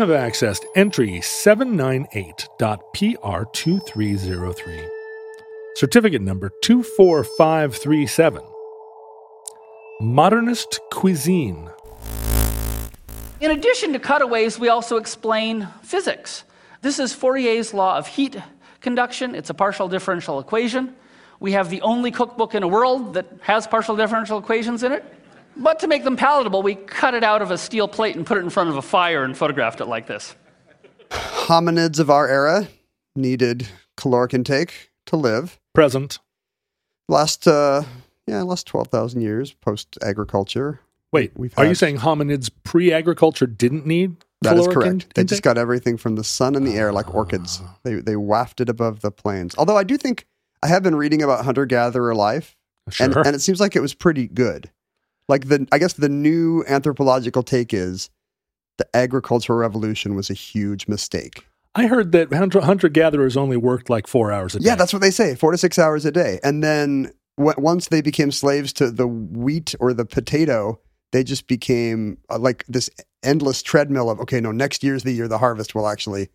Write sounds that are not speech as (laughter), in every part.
Have accessed entry 798.PR2303, certificate number 24537. Modernist cuisine. In addition to cutaways, we also explain physics. This is Fourier's law of heat conduction. It's a partial differential equation. We have the only cookbook in the world that has partial differential equations in it. But to make them palatable, we cut it out of a steel plate and put it in front of a fire and photographed it like this. Hominids of our era needed caloric intake to live. Present. Last, uh, yeah, last 12,000 years post agriculture. Wait, We've are you saying hominids pre agriculture didn't need That is correct. in- they just got everything from the sun and the air like orchids. They, they wafted above the plains. Although I do think I have been reading about hunter gatherer life, and, and it seems like it was pretty good. Like the, I guess the new anthropological take is the agricultural revolution was a huge mistake. I heard that hunter gatherers only worked like four hours a day. Yeah, that's what they say, four to six hours a day. And then w- once they became slaves to the wheat or the potato, they just became uh, like this endless treadmill of, okay, no, next year's the year the harvest will actually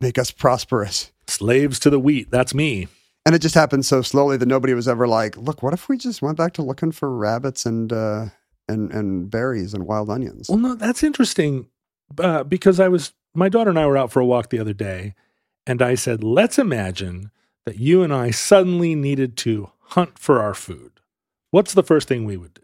make us prosperous. slaves to the wheat. That's me. And it just happened so slowly that nobody was ever like, look, what if we just went back to looking for rabbits and, uh, and, and berries and wild onions? Well, no, that's interesting uh, because I was, my daughter and I were out for a walk the other day, and I said, let's imagine that you and I suddenly needed to hunt for our food. What's the first thing we would do?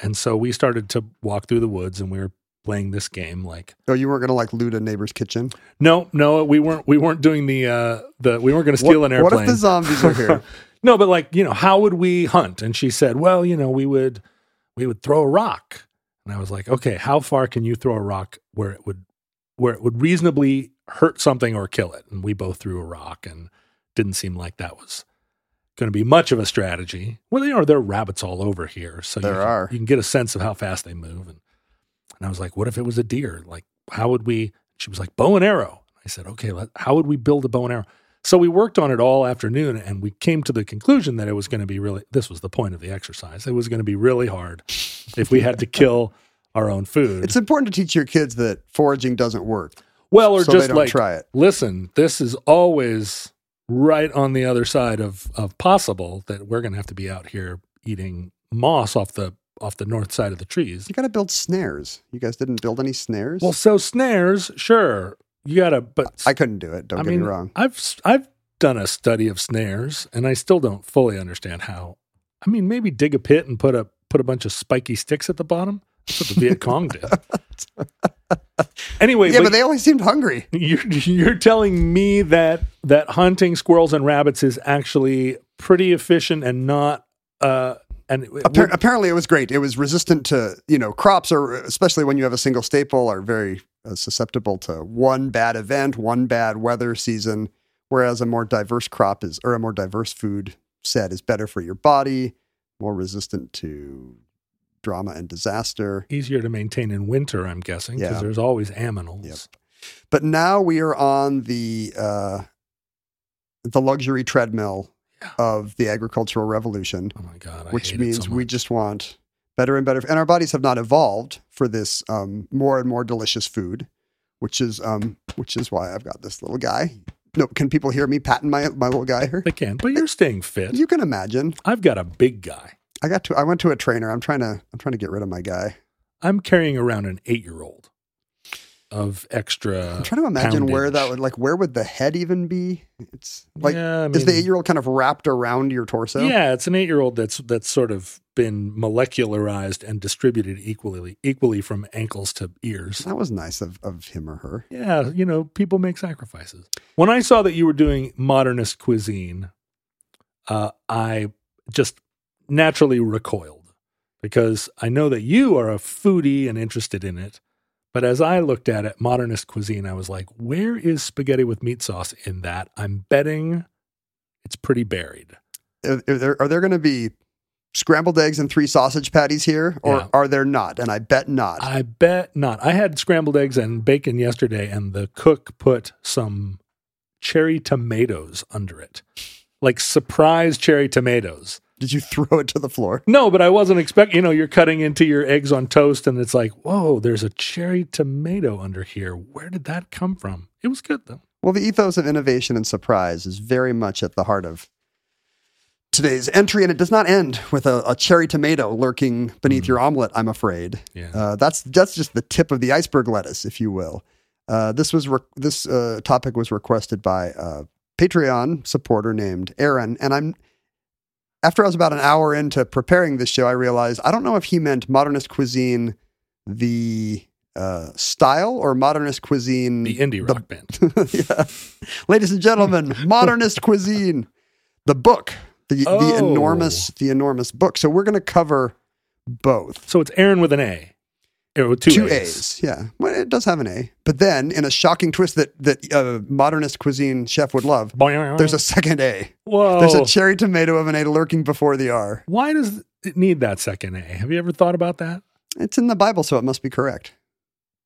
And so we started to walk through the woods and we were playing this game like Oh, you weren't going to like loot a neighbor's kitchen? no no we weren't we weren't doing the uh the we weren't going to steal what, an airplane What if the zombies are here? (laughs) no, but like, you know, how would we hunt? And she said, well, you know, we would we would throw a rock. And I was like, okay, how far can you throw a rock where it would where it would reasonably hurt something or kill it? And we both threw a rock and didn't seem like that was going to be much of a strategy. Well, you know, there are rabbits all over here, so There you can, are. You can get a sense of how fast they move. And and I was like, what if it was a deer? Like, how would we? She was like, bow and arrow. I said, okay, let, how would we build a bow and arrow? So we worked on it all afternoon and we came to the conclusion that it was going to be really, this was the point of the exercise. It was going to be really hard if we had to kill our own food. It's important to teach your kids that foraging doesn't work. well, or so just like, try it. listen, this is always right on the other side of, of possible that we're going to have to be out here eating moss off the, off the north side of the trees. You got to build snares. You guys didn't build any snares? Well, so snares, sure. You got to, but I couldn't do it. Don't I get mean, me wrong. I've I've done a study of snares, and I still don't fully understand how. I mean, maybe dig a pit and put a put a bunch of spiky sticks at the bottom. That's what the Viet Cong did. (laughs) anyway, yeah, but, but they always seemed hungry. (laughs) you're you're telling me that that hunting squirrels and rabbits is actually pretty efficient and not uh and it Appar- apparently, it was great. It was resistant to you know crops, are especially when you have a single staple, are very uh, susceptible to one bad event, one bad weather season. Whereas a more diverse crop is, or a more diverse food set is better for your body, more resistant to drama and disaster. easier to maintain in winter, I'm guessing, because Yeah. there's always aminals. Yep. But now we are on the uh, the luxury treadmill of the agricultural revolution, Oh my god, I which means so we just want better and better. And our bodies have not evolved for this um, more and more delicious food, which is um, which is why I've got this little guy. no, can people hear me patting my my little guy here? They can, but you're staying fit. You can imagine. I've got a big guy. I got to. I went to a trainer. I'm trying to. I'm trying to get rid of my guy. I'm carrying around an eight year old of extra. I'm trying to imagine where that would like. Where would the head even be? It's like Yeah, I is the eight year old kind of wrapped around your torso? Yeah, it's an eight year old that's that's sort of been molecularized and distributed equally equally from ankles to ears. That was nice of, of him or her. Yeah, you know, people make sacrifices. When I saw that you were doing modernist cuisine, uh, I just naturally recoiled because I know that you are a foodie and interested in it. But as I looked at it, modernist cuisine, I was like, where is spaghetti with meat sauce in that? I'm betting it's pretty buried. Are, there, are there going to be scrambled eggs and three sausage patties here, or Yeah. are there not? And I bet not. I bet not. I had scrambled eggs and bacon yesterday, and the cook put some cherry tomatoes under it, like surprise cherry tomatoes. Did you (laughs) throw it to the floor? No, but I wasn't expecting. You know, you're cutting into your eggs on toast, and it's like, whoa, there's a cherry tomato under here. Where did that come from? It was good though. Well, the ethos of innovation and surprise is very much at the heart of today's entry, and it does not end with a, a cherry tomato lurking beneath your omelet. I'm afraid. Yeah. Uh, that's that's just the tip of the iceberg lettuce, if you will. Uh, this was re- this uh, topic was requested by a Patreon supporter named Aaron, and I'm after I was about an hour into preparing this show, I realized I don't know if he meant modernist cuisine, the uh, style, or modernist cuisine, the indie rock (laughs) band. Ladies and gentlemen, modernist cuisine, the book, the the Oh. enormous the enormous book. So we're going to cover both. So it's Aaron with an A. Two, Two A's. A's, yeah. Well, it does have an A, but then in a shocking twist that that uh, modernist cuisine chef would love, there's a second A. Whoa. There's a cherry tomato of an A lurking before the R. Why does it need that second A? Have you ever thought about that? It's in the Bible, so it must be correct.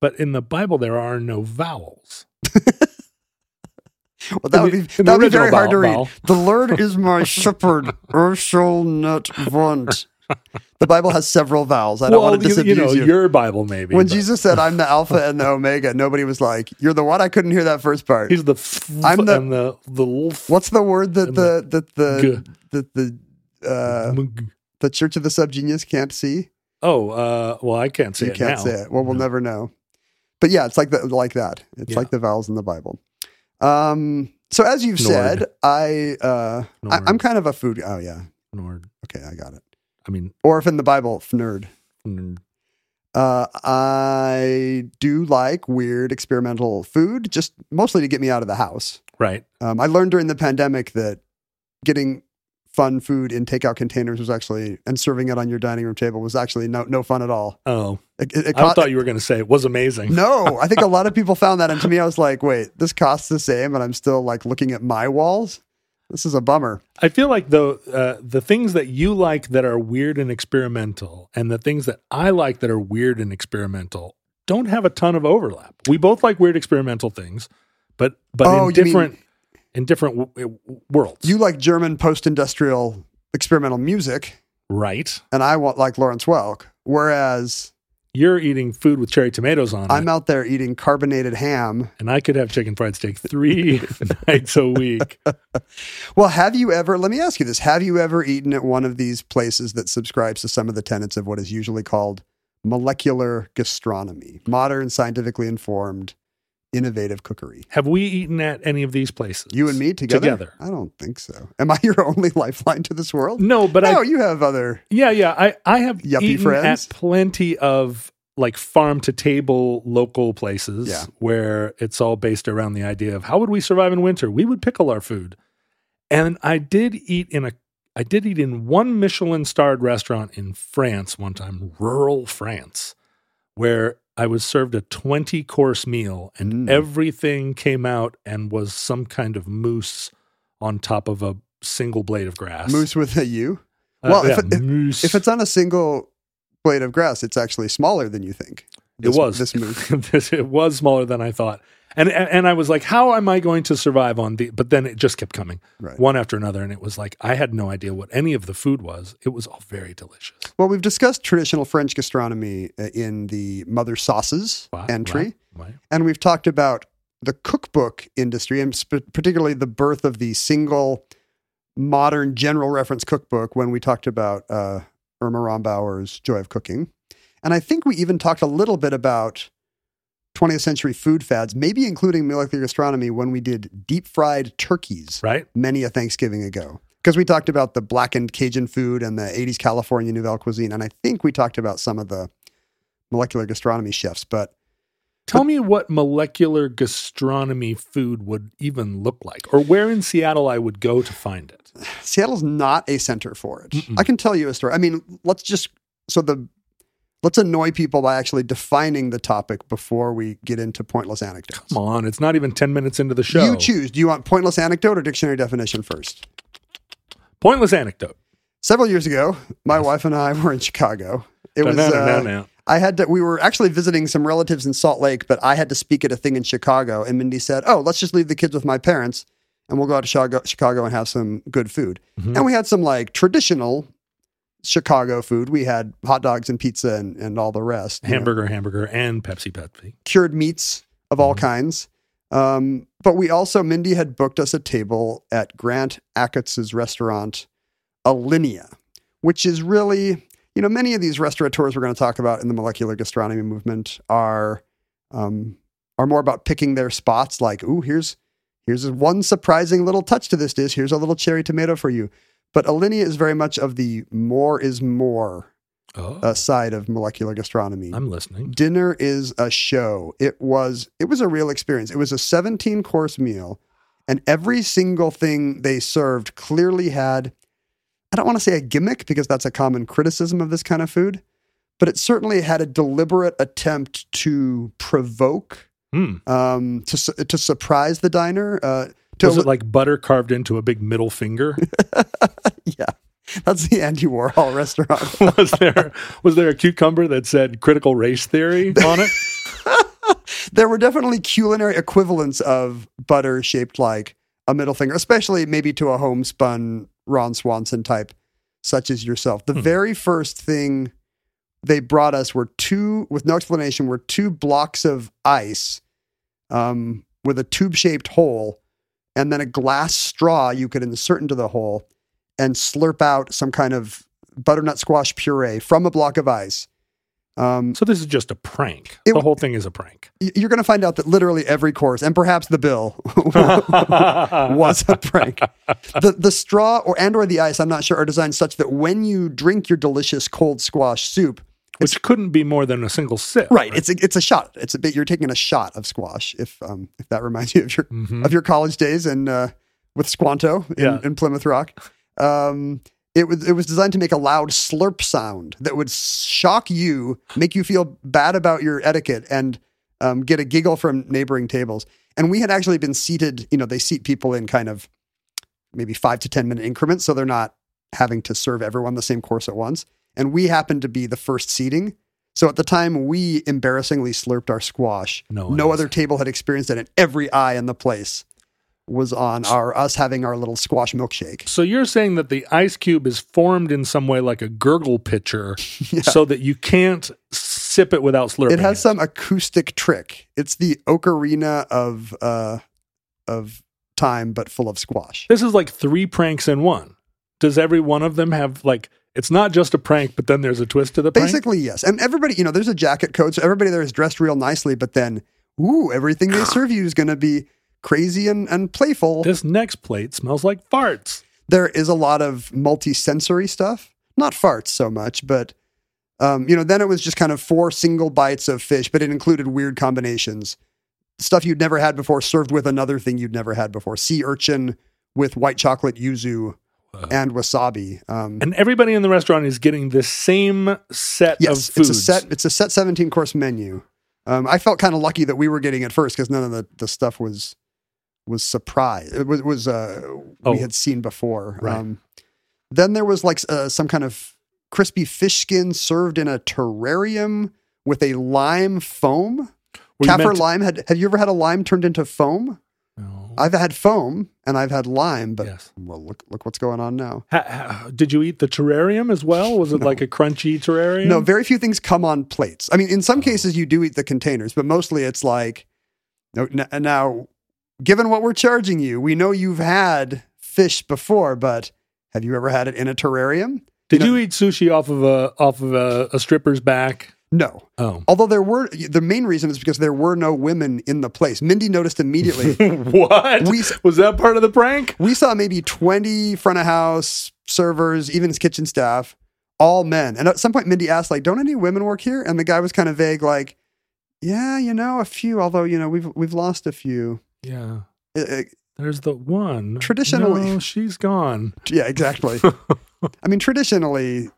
But in the Bible, there are no vowels. (laughs) Well, that would be the that would be very hard to read. Val. The Lord is my (laughs) shepherd; I shall not want. The Bible has several vowels. I don't want to disabuse you know, you. your Bible maybe. when but Jesus said, "I'm the Alpha and the Omega," nobody was like, "You're the what?" I couldn't hear that first part. he's the f- I'm the- and the the What's the word that And the that the G. that the uh, mg- the Church of the Subgenius can't see? Oh, uh, well, I can't see. you can't now. say it. Well, we'll No. never know. But yeah, it's like the, like that. It's Yeah. like the vowels in the Bible. Um. So as you've Nord. said, I uh, I, I'm kind of a food. Oh yeah. Nor, Okay, I got it. I mean, Orphan the Bible, nerd. Uh, I do like weird experimental food, just mostly to get me out of the house. right. Um, I learned during the pandemic that getting fun food in takeout containers was actually and serving it on your dining room table was actually no no fun at all. Oh, It, it- it I co- thought you were going to say it was amazing. no, I think a (laughs) lot of people found that, and to me, I was like, wait, this costs the same, and I'm still like looking at my walls. This is a bummer. I feel like though uh, the things that you like that are weird and experimental, and the things that I like that are weird and experimental, don't have a ton of overlap. We both like weird experimental things, but but Oh, in you mean- different in different w- w- worlds. You like German post-industrial experimental music, right? and I want like Lawrence Welk. Whereas You're eating food with cherry tomatoes on it. I'm it, out there eating carbonated ham. and I could have chicken fried steak three (laughs) nights a week. Well, have you ever, let me ask you this, have you ever eaten at one of these places that subscribes to some of the tenets of what is usually called molecular gastronomy, modern, scientifically informed, innovative cookery? Have we eaten at any of these places? You and me together? Together. I don't think so. Am I your (laughs) only lifeline to this world? No, but no, I you have other. Yeah, yeah. I, I have Yuppie eaten friends? at plenty of like farm to table local places Yeah. where it's all based around the idea of how would we survive in winter? We would pickle our food. And I did eat in a I did eat in one Michelin starred restaurant in France one time, rural France, where I was served a 20 course meal and Mm. everything came out and was some kind of moose on top of a single blade of grass. Moose with a U? Uh, Well, if yeah, if- mousse. If it's on a single blade of grass, it's actually smaller than you think. This- it was This moose. (laughs) It was smaller than I thought, and, and and I was like, how am I going to survive on the? But then it just kept coming, Right. one after another, and it was like I had no idea what any of the food was. It was all very delicious. Well, we've discussed traditional French gastronomy uh, in the mother sauces Wow, entry. wow, wow. And we've talked about the cookbook industry, and sp- particularly the birth of the single modern general reference cookbook when we talked about uh, Irma Rombauer's Joy of Cooking. And I think we even talked a little bit about 20th century food fads, maybe including molecular gastronomy when we did deep fried turkeys Right? many a Thanksgiving ago. Because we talked about the blackened Cajun food and the 80s California Nouvelle cuisine. And I think we talked about some of the molecular gastronomy chefs. But Tell me what molecular gastronomy food would even look like, or where in Seattle I would go to find it. (sighs) Seattle's not a center for it. I can tell you a story. I mean, let's just so the let's annoy people by actually defining the topic before we get into pointless anecdotes. Come on, it's not even 10 minutes into the show. You choose. Do you want pointless anecdote or dictionary definition first? Pointless anecdote. Several years ago, my wife and I were in Chicago. It was uh. I had to. We were actually visiting some relatives in Salt Lake, but I had to speak at a thing in Chicago. And Mindy said, "Oh, let's just leave the kids with my parents, and we'll go out to Chicago, Chicago and have some good food." Mm-hmm. And we had some like traditional Chicago food. We had hot dogs and pizza and, and all the rest. you know, Hamburger, hamburger, and Pepsi, Pepsi. cured meats of all kinds. Um, but we also, Mindy had booked us a table at Grant Achatz's restaurant, Alinea, which is really, you know, many of these restaurateurs we're going to talk about in the molecular gastronomy movement are um, are more about picking their spots. Like, ooh, here's here's one surprising little touch to this dish. Here's a little cherry tomato for you. But Alinea is very much of the more is more Oh, uh, side of molecular gastronomy. I'm listening. dinner is a show. It was it was a real experience. It was a 17 course meal and every single thing they served clearly had i don't want to say a gimmick because that's a common criticism of this kind of food but it certainly had a deliberate attempt to provoke Hmm. um, to to surprise the diner. Uh, Was it like butter carved into a big middle finger? (laughs) yeah that's the andy warhol restaurant (laughs) was there was there a cucumber that said critical race theory on it? (laughs) there were definitely culinary equivalents of butter shaped like a middle finger, especially maybe to a homespun Ron Swanson type, such as yourself. The very first thing they brought us were two, with no explanation, were two blocks of ice um, with a tube shaped hole and then a glass straw you could insert into the hole and slurp out some kind of butternut squash puree from a block of ice. Um, So this is just a prank. It- the whole thing is a prank. you're going to find out that literally every course and perhaps the bill (laughs) was a prank. The the straw or and or the ice, I'm not sure, are designed such that when you drink your delicious cold squash soup, Which couldn't be more than a single sip. right, it's a, it's a shot. It's a bit you're taking a shot of squash if um if that reminds you of your of your college days and uh, with Squanto in, Yeah. in Plymouth Rock. Um it was it was designed to make a loud slurp sound that would shock you, make you feel bad about your etiquette, and um, get a giggle from neighboring tables. And we had actually been seated. You know, they seat people in kind of maybe five to ten minute increments, so they're not having to serve everyone the same course at once. And we happened to be the first seating. So at the time we embarrassingly slurped our squash, No no other table had experienced it, and every eye in the place was on our us having our little squash milkshake. So you're saying that the ice cube is formed in some way like a gurgle pitcher (laughs) so that you can't sip it without slurping. It has some acoustic trick. It's the ocarina of uh of time, but full of squash. This is like three pranks in one. Does every one of them have like it's not just a prank, but then there's a twist to the prank? Basically, yes. And everybody, you know, there's a jacket code, so everybody there is dressed real nicely, but then ooh, everything they serve you is gonna be crazy and, and playful. This next plate smells like farts. there is a lot of multi-sensory stuff not farts so much but um, you know then it was just kind of four single bites of fish but it included weird combinations stuff you'd never had before served with another thing you'd never had before sea urchin with white chocolate yuzu and wasabi um, And everybody in the restaurant is getting the same set yes of foods. it's a set it's a set 17 course menu um, i felt kind of lucky that we were getting it first because none of the, the stuff was was surprise it was, was uh, Oh. we had seen before Right. um, then there was like uh, some kind of crispy fish skin served in a terrarium with a lime foam Were kaffir to- lime had have you ever had a lime turned into foam. Uh-huh. i've had foam and i've had lime but Yes. well look look what's going on now Ha- ha- did you eat the terrarium as well? Was it (laughs) like a crunchy terrarium? No, very few things come on plates. I mean, in some oh. cases you do eat the containers, but mostly it's like No, n- now, given what we're charging you, we know you've had fish before, but have you ever had it in a terrarium? Did know- you eat sushi off of a off of a, a stripper's back? No. Oh. Although there were, the main reason is because there were no women in the place. Mindy noticed immediately. (laughs) what? We- was that part of the prank? we saw maybe 20 front of house servers, even kitchen staff, all men. And at some point, Mindy asked, like, don't any women work here? And the guy was kind of vague, like, yeah, you know, a few, although, you know, we've, we've lost a few. Yeah. Uh, uh, There's the one. Traditionally- No, she's gone. yeah, exactly. (laughs) I mean, traditionally,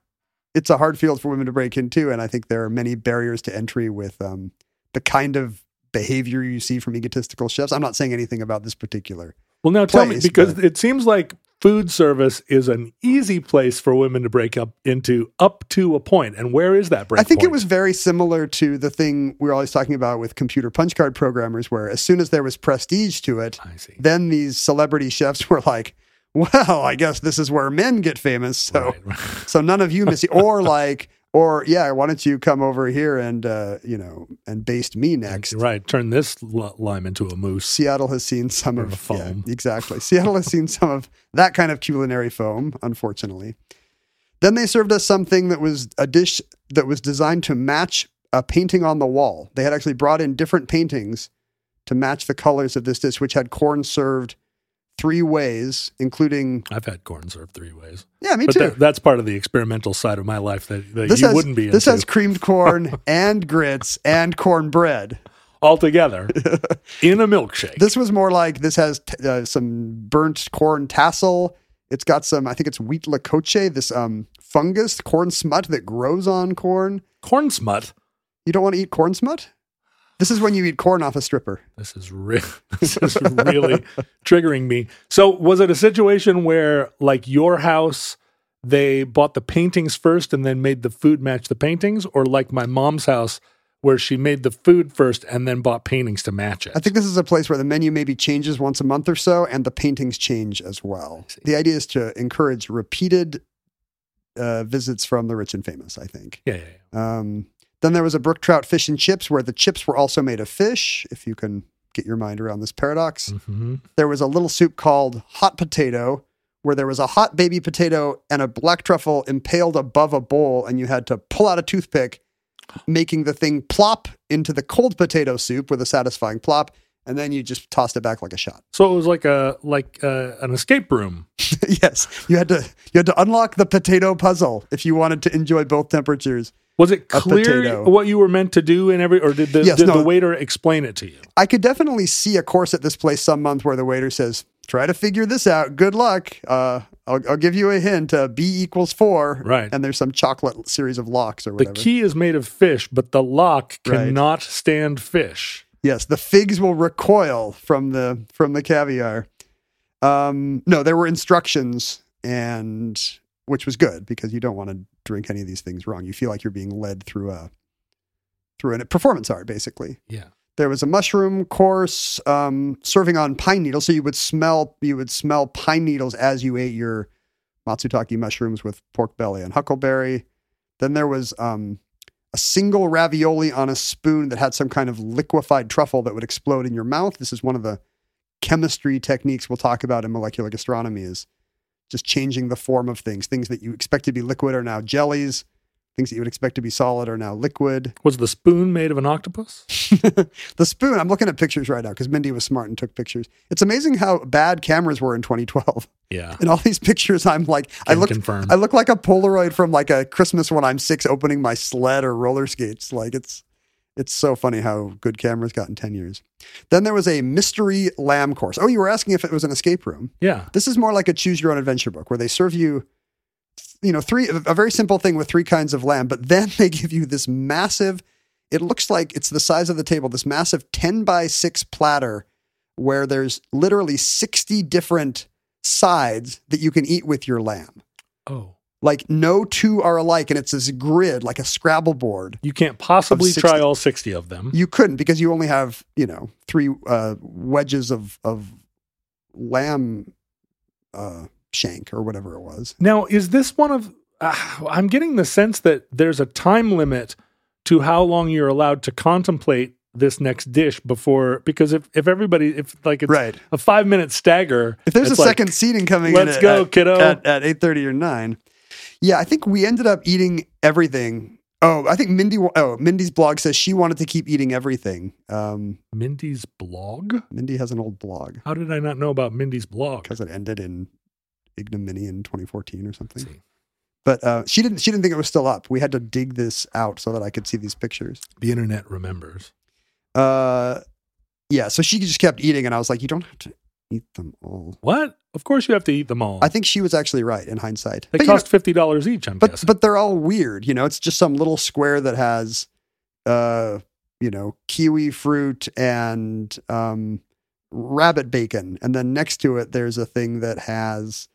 it's a hard field for women to break into. And I think there are many barriers to entry with um, the kind of behavior you see from egotistical chefs. I'm not saying anything about this particular. Well, now tell me because but- it seems like food service is an easy place for women to break up into up to a point. And where is that break? I think it was very similar to the thing we are always talking about with computer punch card programmers, where as soon as there was prestige to it, I see. then these celebrity chefs (laughs) were like, "Well, I guess this is where men get famous." So, Right, (laughs) so none of you miss, or like, or yeah, why don't you come over here and uh, you know and baste me next? Right. Turn this l- lime into a moose. Seattle has seen some Or of foam. yeah, exactly. Seattle has seen some of that kind of culinary foam, unfortunately. Then they served us something that was a dish that was designed to match a painting on the wall. They had actually brought in different paintings to match the colors of this dish, which had corn served three ways, including I've had corn served three ways. yeah, me But too. that, that's part of the experimental side of my life that, that this you has wouldn't be in. this has creamed corn (laughs) and grits and cornbread. altogether (laughs) in a milkshake. This was more like this has t- uh, some burnt corn tassel. It's got some, I think it's huitlacoche, this um, fungus, corn smut that grows on corn. corn smut. You don't want to eat corn smut? This is when you eat corn off a stripper. This is re- (laughs) this is really triggering me. So, was it a situation where, like your house, they bought the paintings first and then made the food match the paintings, or like my mom's house, where she made the food first and then bought paintings to match it? I think this is a place where the menu maybe changes once a month or so, and the paintings change as well. The idea is to encourage repeated uh, visits from the rich and famous, I think. yeah, yeah, yeah. Um, then there was a brook trout fish and chips where the chips were also made of fish, if you can get your mind around this paradox. Mhm. There was a little soup called hot potato, where there was a hot baby potato and a black truffle impaled above a bowl, and you had to pull out a toothpick, making the thing plop into the cold potato soup with a satisfying plop, and then you just tossed it back like a shot. So it was like a like uh, an escape room. (laughs) yes, you had to you had to unlock the potato puzzle if you wanted to enjoy both temperatures. Was it clear what you were meant to do in every, or did the Yes, did no. the waiter explain it to you? I could definitely see a course at this place some month where the waiter says, "Try to figure this out. Good luck. Uh, I'll, I'll give you a hint. Uh, B equals four. Right. And there's some chocolate series of locks or whatever. The key is made of fish, but the lock Right. cannot stand fish. yes, the figs will recoil from the from the caviar. Um, no, there were instructions, and which was good because you don't want to drink any of these things wrong. You feel like you're being led through a through a performance art, basically. Yeah. There was a mushroom course um, serving on pine needles, so you would smell you would smell pine needles as you ate your matsutake mushrooms with pork belly and huckleberry. Then there was um, a single ravioli on a spoon that had some kind of liquefied truffle that would explode in your mouth. This is one of the chemistry techniques we'll talk about in molecular gastronomy is just changing the form of things. Things that you expect to be liquid are now jellies. Things that you would expect to be solid are now liquid. Was the spoon made of an octopus? (laughs) the spoon, I'm looking at pictures right now because Mindy was smart and took pictures. It's amazing how bad cameras were in 2012. Yeah. In all these pictures, I'm like, I look, confirm. I look like a Polaroid from like a Christmas when I'm six opening my sled or roller skates. Like it's, it's so funny how good cameras got in 10 years. Then there was a mystery lamb course. Oh, you were asking if it was an escape room. Yeah. This is more like a choose your own adventure book where they serve you, you know, three a very simple thing with three kinds of lamb, but (laughs) then they give you this massive. It looks like it's the size of the table. This massive ten by six platter where there's literally sixty different sides that you can eat with your lamb. Oh. Like no two are alike, and it's this grid like a Scrabble board. You can't possibly try all 60 of them. You couldn't because you only have you know three uh, wedges of of lamb uh, shank or whatever it was. Now, is this one of. Uh, I'm getting the sense that there's a time limit to how long you're allowed to contemplate this next dish before because if if everybody if like it's Right. a five minute stagger, If there's a like, second seating coming "Let's in, at- go, at, kiddo." at, at eight thirty or nine. Yeah, I think we ended up eating everything. Oh, I think Mindy. Oh, Mindy's blog says she wanted to keep eating everything. Um, Mindy's blog. Mindy has an old blog How did I not know about Mindy's blog? because it ended in ignominy in 2014 or something. See. But uh, she didn't. She didn't think it was still up. We had to dig this out so that I could see these pictures. The internet remembers. Uh, yeah. So she just kept eating, and I was like, "You don't have to eat them all." What? Of course you have to eat them all. I think she was actually right in hindsight. they But, you know, cost fifty dollars each. I'm but guessing. but they're all weird. You know, it's just some little square that has, uh, you know, kiwi fruit and um, rabbit bacon, and then next to it there's a thing that has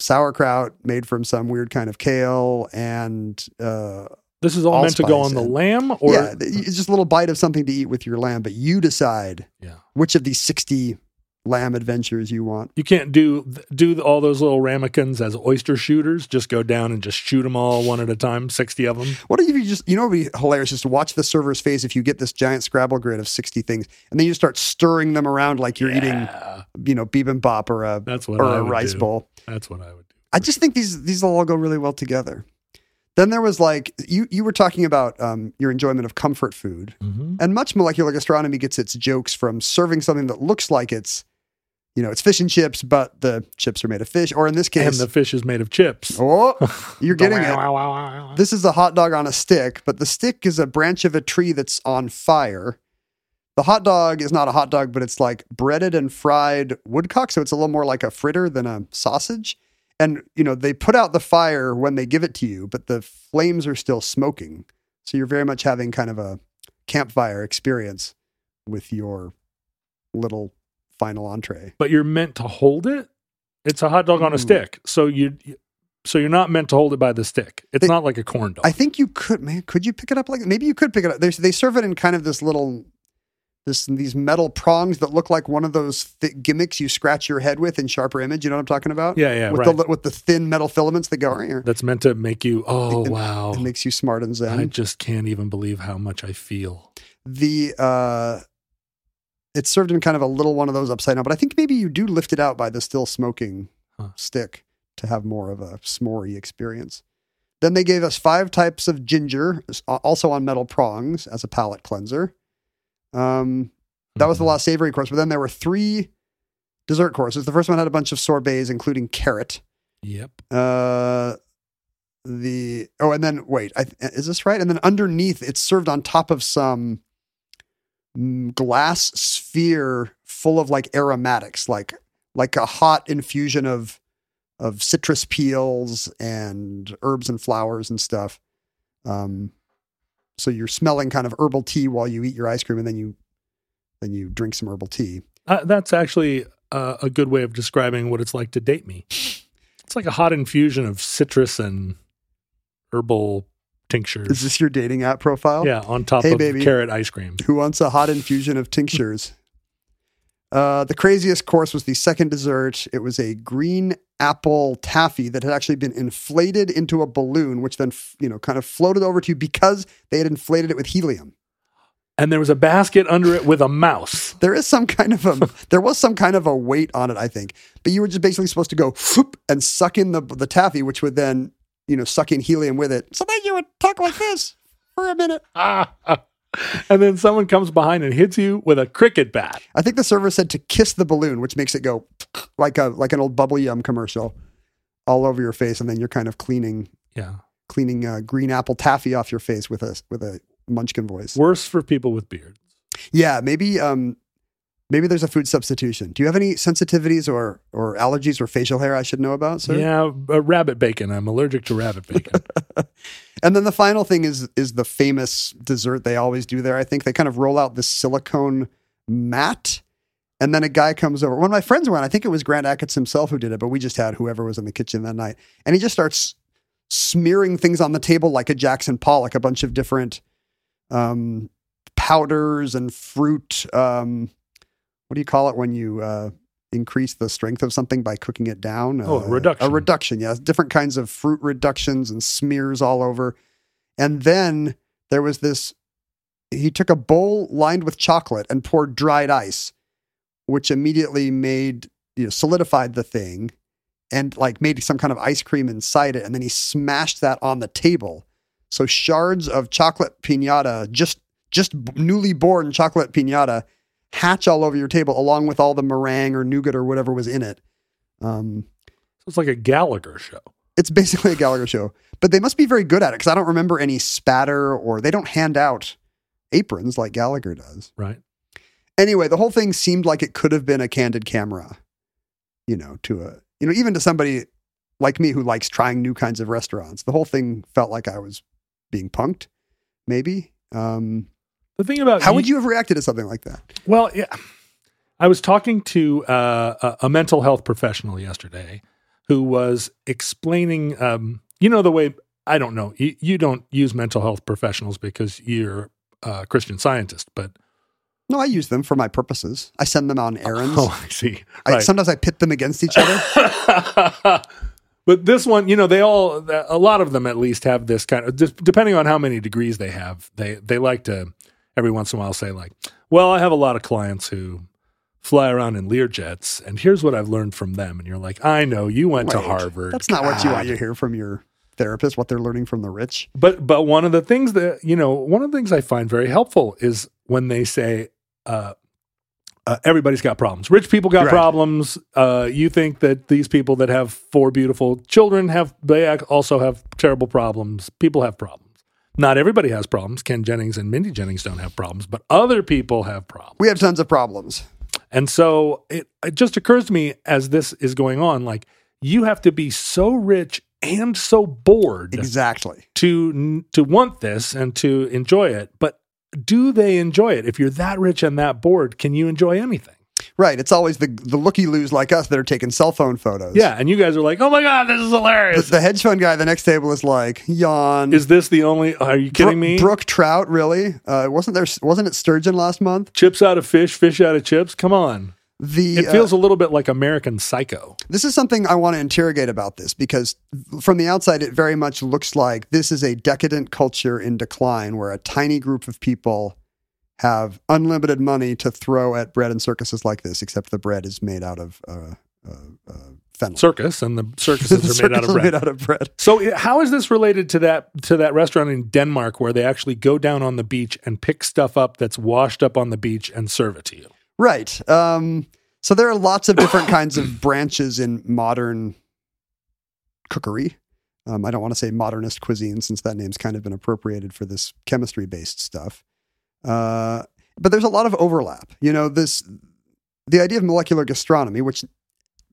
sauerkraut made from some weird kind of kale and uh, this is all meant to go on the and- lamb, or yeah, it's just a little bite of something to eat with your lamb. But you decide Yeah. which of these sixty lamb adventures you want. you can't do do all those little ramekins as oyster shooters. Just go down and just shoot them all one at a time, sixty of them. What if you just, you know, would be hilarious is to watch the server's face if you get this giant Scrabble grid of 60 things and then you start stirring them around like you're eating, you know, bibimbap or a, that's what or I a rice do. bowl. That's what I would do. I just think these, these will all go really well together. Then there was like, you, you were talking about um, your enjoyment of comfort food Mhm. and much molecular gastronomy gets its jokes from serving something that looks like it's, you know, it's fish and chips, but the chips are made of fish. Or in this And case, the fish is made of chips. oh, (laughs) you're getting it. This is a hot dog on a stick, but the stick is a branch of a tree that's on fire. The hot dog is not a hot dog, but it's like breaded and fried woodcock. So it's a little more like a fritter than a sausage. And, you know, they put out the fire when they give it to you, but the flames are still smoking. So you're very much having kind of a campfire experience with your little final entree. But you're meant to hold it. It's a hot dog on a stick, so you. So you're not meant to hold it by the stick. It's They- not like a corn dog. I think you could, man. Could you pick it up like maybe you could pick it up? There's, they serve it in kind of this little, this these metal prongs that look like one of those thick gimmicks you scratch your head with in Sharper Image. You know what I'm talking about? yeah, yeah, with right. the with the thin metal filaments that go here. That's meant to make you. Oh It- wow! It makes you smart and zen. I just can't even believe how much I feel. the uh, it's served in kind of a little one of those upside down, but I think maybe you do lift it out by the still smoking Huh. stick to have more of a s'morey experience. Then they gave us five types of ginger, also on metal prongs as a palate cleanser. Um, that was the Mhm. last savory course, but then there were three dessert courses. The first one had a bunch of sorbets, including carrot. Yep. Uh, the oh, and then wait, I, is this right? And then underneath, it's served on top of some glass sphere full of like aromatics, like like a hot infusion of of citrus peels and herbs and flowers and stuff. Um, so you're smelling kind of herbal tea while you eat your ice cream, and then you then you drink some herbal tea. Uh, that's actually uh, a good way of describing what it's like to date me. It's like a hot infusion of citrus and herbal tinctures. Is this your dating app profile? yeah, on top Hey, of baby. carrot ice cream. Who wants a hot infusion of tinctures? (laughs) Uh, the craziest course was the second dessert. It was a green apple taffy that had actually been inflated into a balloon, which then you know kind of floated over to you because they had inflated it with helium. And there was a basket under it with a mouse. (laughs) There is some kind of a (laughs) there was some kind of a weight on it, I think, but you were just basically supposed to go whoop and suck in the the taffy, which would then you know suck in helium with it. So then you would talk like this for a minute. Ah. (laughs) And then someone comes behind and hits you with a cricket bat. I think the server said to kiss the balloon, which makes it go (tsk) like a like an old bubble yum commercial all over your face, and then you're kind of cleaning Yeah. cleaning uh, green apple taffy off your face with a with a munchkin voice. Worse for people with beards. Yeah, maybe um maybe there's a food substitution. Do you have any sensitivities or or allergies or facial hair I should know about, sir? Yeah, uh, rabbit bacon. I'm allergic to rabbit bacon. (laughs) And then the final thing is is the famous dessert they always do there. I think they kind of roll out this silicone mat, and then a guy comes over. One of my friends went. I think it was Grant Achatz himself who did it, but we just had whoever was in the kitchen that night, and he just starts smearing things on the table like a Jackson Pollock, a bunch of different um, powders and fruit. Um, what do you call it when you uh, increase the strength of something by cooking it down? Oh, a Uh, reduction. A reduction, yes. Different kinds of fruit reductions and smears all over. And then there was this he took a bowl lined with chocolate and poured dried ice, which immediately made you know solidified the thing and like made some kind of ice cream inside it and then he smashed that on the table so shards of chocolate piñata just just newly born chocolate piñata hatch all over your table along with all the meringue or nougat or whatever was in it um, So it's like a Gallagher show. it's basically a Gallagher show, but they must be very good at it because I don't remember any spatter or they don't hand out aprons like Gallagher does. Right. Anyway, the whole thing seemed like it could have been a candid camera, you know, to a, you know, even to somebody like me who likes trying new kinds of restaurants. The whole thing felt like I was being punked, maybe. Um, The thing about how would you have reacted to something like that? Well, yeah. I was talking to uh, a, a mental health professional yesterday who was explaining, um, you know, the way I don't know, you, you don't use mental health professionals because you're a Christian scientist, but No, I use them for my purposes. I send them on errands. oh, (laughs) I see. I, sometimes I pit them against each other. (laughs) but this one, you know, they all, a lot of them at least have this kind of, depending on how many degrees they have, they, they like to every once in a while say, like, well, I have a lot of clients who fly around in Lear jets, and here's what I've learned from them. And you're like, I know, you went to Harvard. That's not what you want God. to hear from your therapist, what they're learning from the rich. But but one of the things that you know, one of the things I find very helpful is when they say, uh, uh, "Everybody's got problems. Rich people got Right. problems. Uh, you think that these people that have four beautiful children have they also have terrible problems. People have problems. Not everybody has problems. Ken Jennings and Mindy Jennings don't have problems, but other people have problems. We have tons of problems. And so it, it just occurs to me as this is going on, like you have to be so rich and so bored Exactly. to to want this and to enjoy it but do they enjoy it if you're that rich and that bored can you enjoy anything Right. It's always the the looky loos like us that are taking cell phone photos. yeah and you guys are like oh my god this is hilarious the hedge fund guy at the next table is like, yawn. is this the only are you kidding Bro- me brook trout, really? Uh, wasn't there? Wasn't it sturgeon last month? chips out of fish fish out of chips come on The it uh, feels a little bit like american psycho this is something I want to interrogate about this because from the outside, it very much looks like this is a decadent culture in decline where a tiny group of people have unlimited money to throw at bread and circuses like this, except the bread is made out of uh, uh, uh, fennel. circus and the circuses (laughs) The are made out of bread made out of bread. So how is this related to that to that restaurant in Denmark where they actually go down on the beach and pick stuff up that's washed up on the beach and serve it to you? Right. Um, so there are lots of different (coughs) kinds of branches in modern cookery. Um, I don't want to say modernist cuisine since that name's kind of been appropriated for this chemistry based stuff. Uh, but there's a lot of overlap. You know, this the idea of molecular gastronomy, which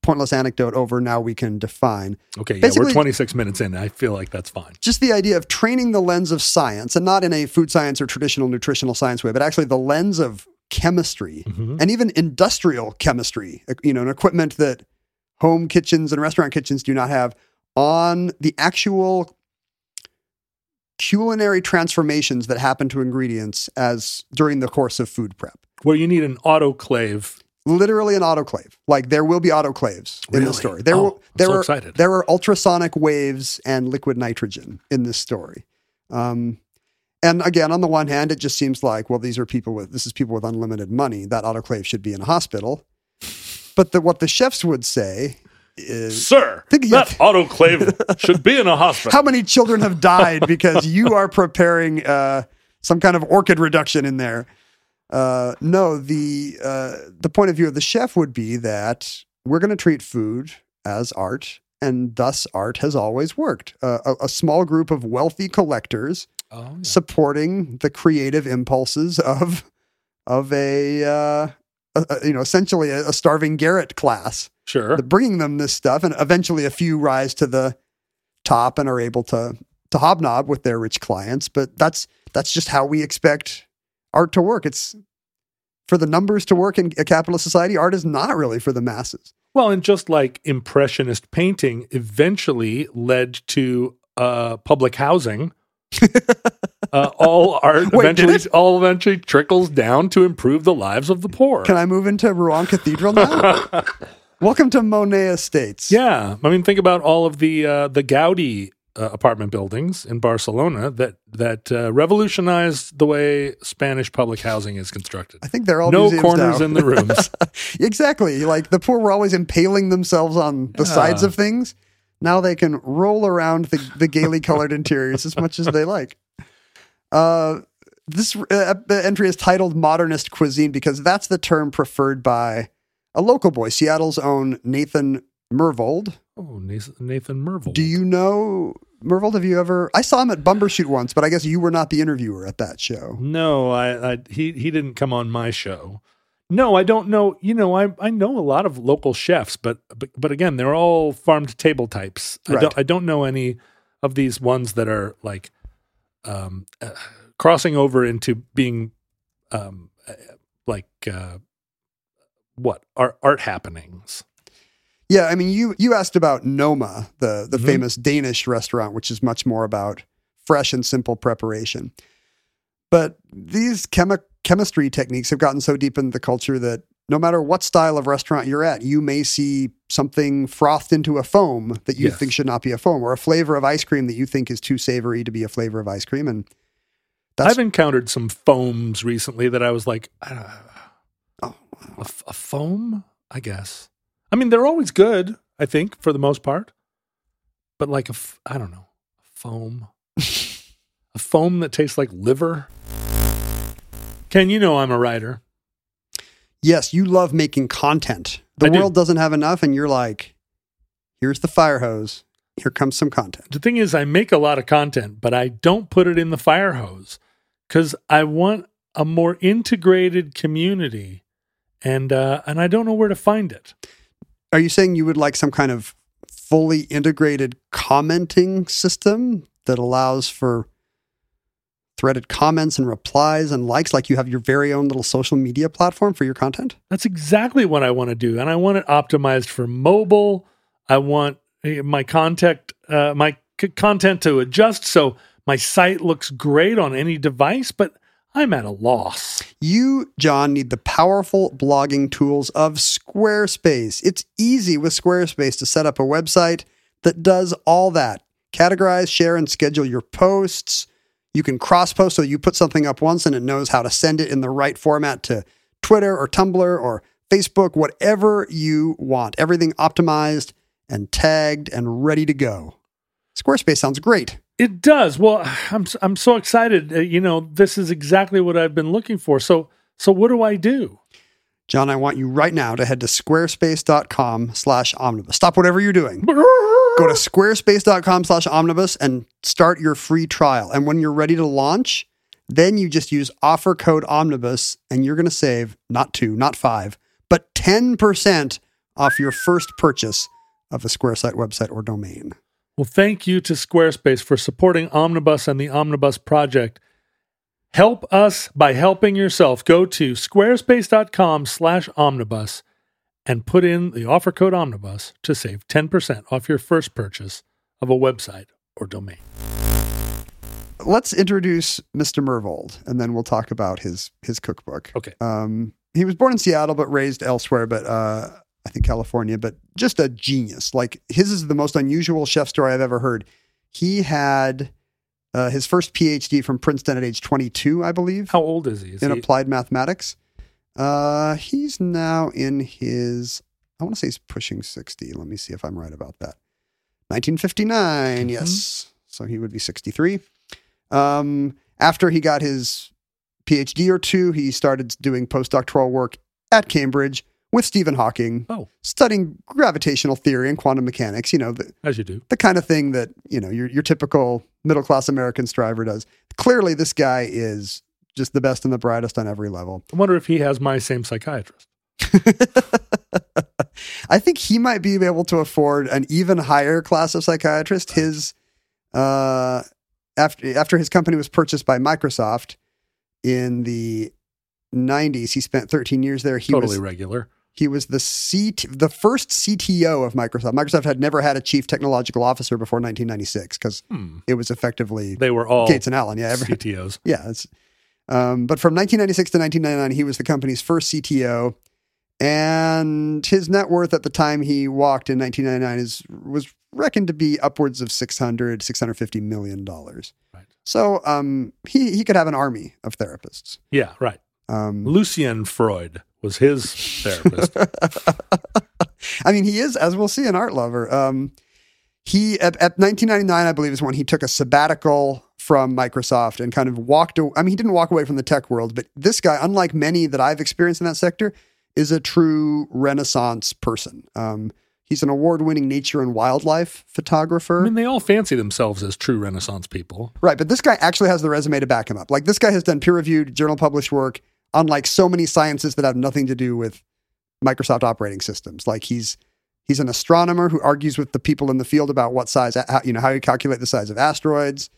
pointless anecdote over now we can define. Okay, yeah, Basically- we're 26 minutes in. I feel like that's fine. Just the idea of training the lens of science, and not in a food science or traditional nutritional science way, but actually the lens of chemistry Mhm. and even industrial chemistry, you know, an equipment that home kitchens and restaurant kitchens do not have on the actual culinary transformations that happen to ingredients as during the course of food prep. Where you need an autoclave. Literally an autoclave. Like there will be autoclaves in the story. There Oh, will I'm there so are excited. there are ultrasonic waves and liquid nitrogen in this story. Um, and again, on the one hand, it just seems like, well, these are people with this is people with unlimited money. That autoclave should be in a hospital. But the, what the chefs would say is, Sir, Think- yeah. that autoclave (laughs) should be in a hospital. how many children have died because you are preparing uh, some kind of orchid reduction in there? Uh, no, the uh, the point of view of the chef would be that we're going to treat food as art, and thus art has always worked. Uh, a, a small group of wealthy collectors Oh, yeah. supporting the creative impulses of of a, uh, a, a- you know essentially a, a starving garret class Sure. bringing them this stuff, and eventually a few rise to the top and are able to to hobnob with their rich clients. But that's that's just how we expect art to work. It's for the numbers to work in a capitalist society. Art is not really for the masses. Well, and just like impressionist painting eventually led to uh, public housing, (laughs) uh, all (laughs) art Wait, eventually all eventually trickles down to improve the lives of the poor. Can I move into Rouen Cathedral now? (laughs) Welcome to Monet Estates. yeah, I mean, think about all of the uh, the Gaudi uh, apartment buildings in Barcelona that that uh, revolutionized the way Spanish public housing is constructed. I think they're all no corners now. in the rooms. (laughs) exactly. Like the poor were always impaling themselves on the Yeah. sides of things. Now they can roll around the, the gaily colored interiors as much as they like. Uh, this uh, entry is titled Modernist Cuisine because that's the term preferred by a local boy, Seattle's own Nathan Myhrvold. oh, Nathan Merville. Do you know Myhrvold? Have you ever? I saw him at Bumbershoot once, but I guess you were not the interviewer at that show. No, I, I he he didn't come on my show. No, I don't know. You know, I I know a lot of local chefs, but but, but again, they're all farm to table types. I don't I don't know any of these ones that are like um uh, crossing over into being um uh, like uh what art art happenings. Yeah, I mean, you you asked about Noma, the the Mhm. famous Danish restaurant, which is much more about fresh and simple preparation. But these chemi- chemistry techniques have gotten so deep in the culture that no matter what style of restaurant you're at, you may see something frothed into a foam that you Yes. think should not be a foam, or a flavor of ice cream that you think is too savory to be a flavor of ice cream. And that's I've encountered some foams recently that I was like, uh, oh, a, f- a foam, I guess. I mean, they're always good, I think, for the most part. But like a, f- I don't know, foam, (laughs) a foam that tastes like liver. Ken, you know I'm a writer. Yes, you love making content. The I do. world doesn't have enough, and you're like, here's the fire hose. Here comes some content. The thing is, I make a lot of content, but I don't put it in the fire hose because I want a more integrated community, and uh, and I don't know where to find it. Are you saying you would like some kind of fully integrated commenting system that allows for threaded comments and replies and likes, like you have your very own little social media platform for your content? That's exactly what I want to do, and I want it optimized for mobile. I want eh, my contact, uh, my c- content to adjust so my site looks great on any device, but I'm at a loss. You, John, need the powerful blogging tools of Squarespace. It's easy with Squarespace to set up a website that does all that. Categorize, share, and schedule your posts. You can cross post so you put something up once and it knows how to send it in the right format to Twitter or Tumblr or Facebook, whatever you want. Everything optimized and tagged and ready to go. Squarespace sounds great. It does. Well, I'm I'm so excited. Uh, you know, this is exactly what I've been looking for. So so what do I do? John, I want you right now to head to squarespace.com slash omnibus. Stop whatever you're doing. (laughs) Go to squarespace.com slash omnibus and start your free trial. And when you're ready to launch, then you just use offer code omnibus and you're going to save not two, not five, but 10% off your first purchase of a Square site, website, or domain. Well, thank you to Squarespace for supporting Omnibus and the Omnibus project. Help us by helping yourself. Go to squarespace.com slash omnibus and put in the offer code omnibus to save 10% off your first purchase of a website or domain. Let's introduce Mr. Myhrvold and then we'll talk about his, his cookbook. Okay. Um, he was born in Seattle, but raised elsewhere, but uh, I think California, but just a genius. Like his is the most unusual chef story I've ever heard. He had uh, his first PhD from Princeton at age 22, I believe, How old is he? Is in he applied mathematics. Uh, he's now in his, I want to say he's pushing 60. Let me see if I'm right about that. 1959, Mhm. yes. So he would be 63. Um, after he got his PhD or two, he started doing postdoctoral work at Cambridge with Stephen Hawking, Oh, studying gravitational theory and quantum mechanics, you know, the, as you do. the kind of thing that, you know, your, your typical middle class American striver does. Clearly, this guy is just the best and the brightest on every level. I wonder if he has my same psychiatrist. (laughs) I think he might be able to afford an even higher class of psychiatrist. His uh, after after his company was purchased by Microsoft in the 90s, he spent 13 years there. He totally was regular. he was the CT, the first CTO of Microsoft. Microsoft had never had a chief technological officer before 1996 because Hmm. it was effectively They were all Gates and Allen. Yeah, every, CTOs. (laughs) yeah. Um, but from 1996 to 1999, he was the company's first CTO. and his net worth at the time he walked in 1999 is was reckoned to be upwards of 600 650 million dollars. Right. So um, he he could have an army of therapists. Yeah, right. Um, Lucian Freud was his (laughs) therapist. I mean, he is, as we'll see, an art lover. Um, he at, at 1999, I believe, is when he took a sabbatical from Microsoft and kind of walked. aw- I mean, he didn't walk away from the tech world, but this guy, unlike many that I've experienced in that sector, is a true Renaissance person. Um, he's an award-winning nature and wildlife photographer. I mean, they all fancy themselves as true Renaissance people. Right, but this guy actually has the resume to back him up. Like this guy has done peer-reviewed, journal-published work on like so many sciences that have nothing to do with Microsoft operating systems. Like he's he's an astronomer who argues with the people in the field about what size, how, you know, how you calculate the size of asteroids.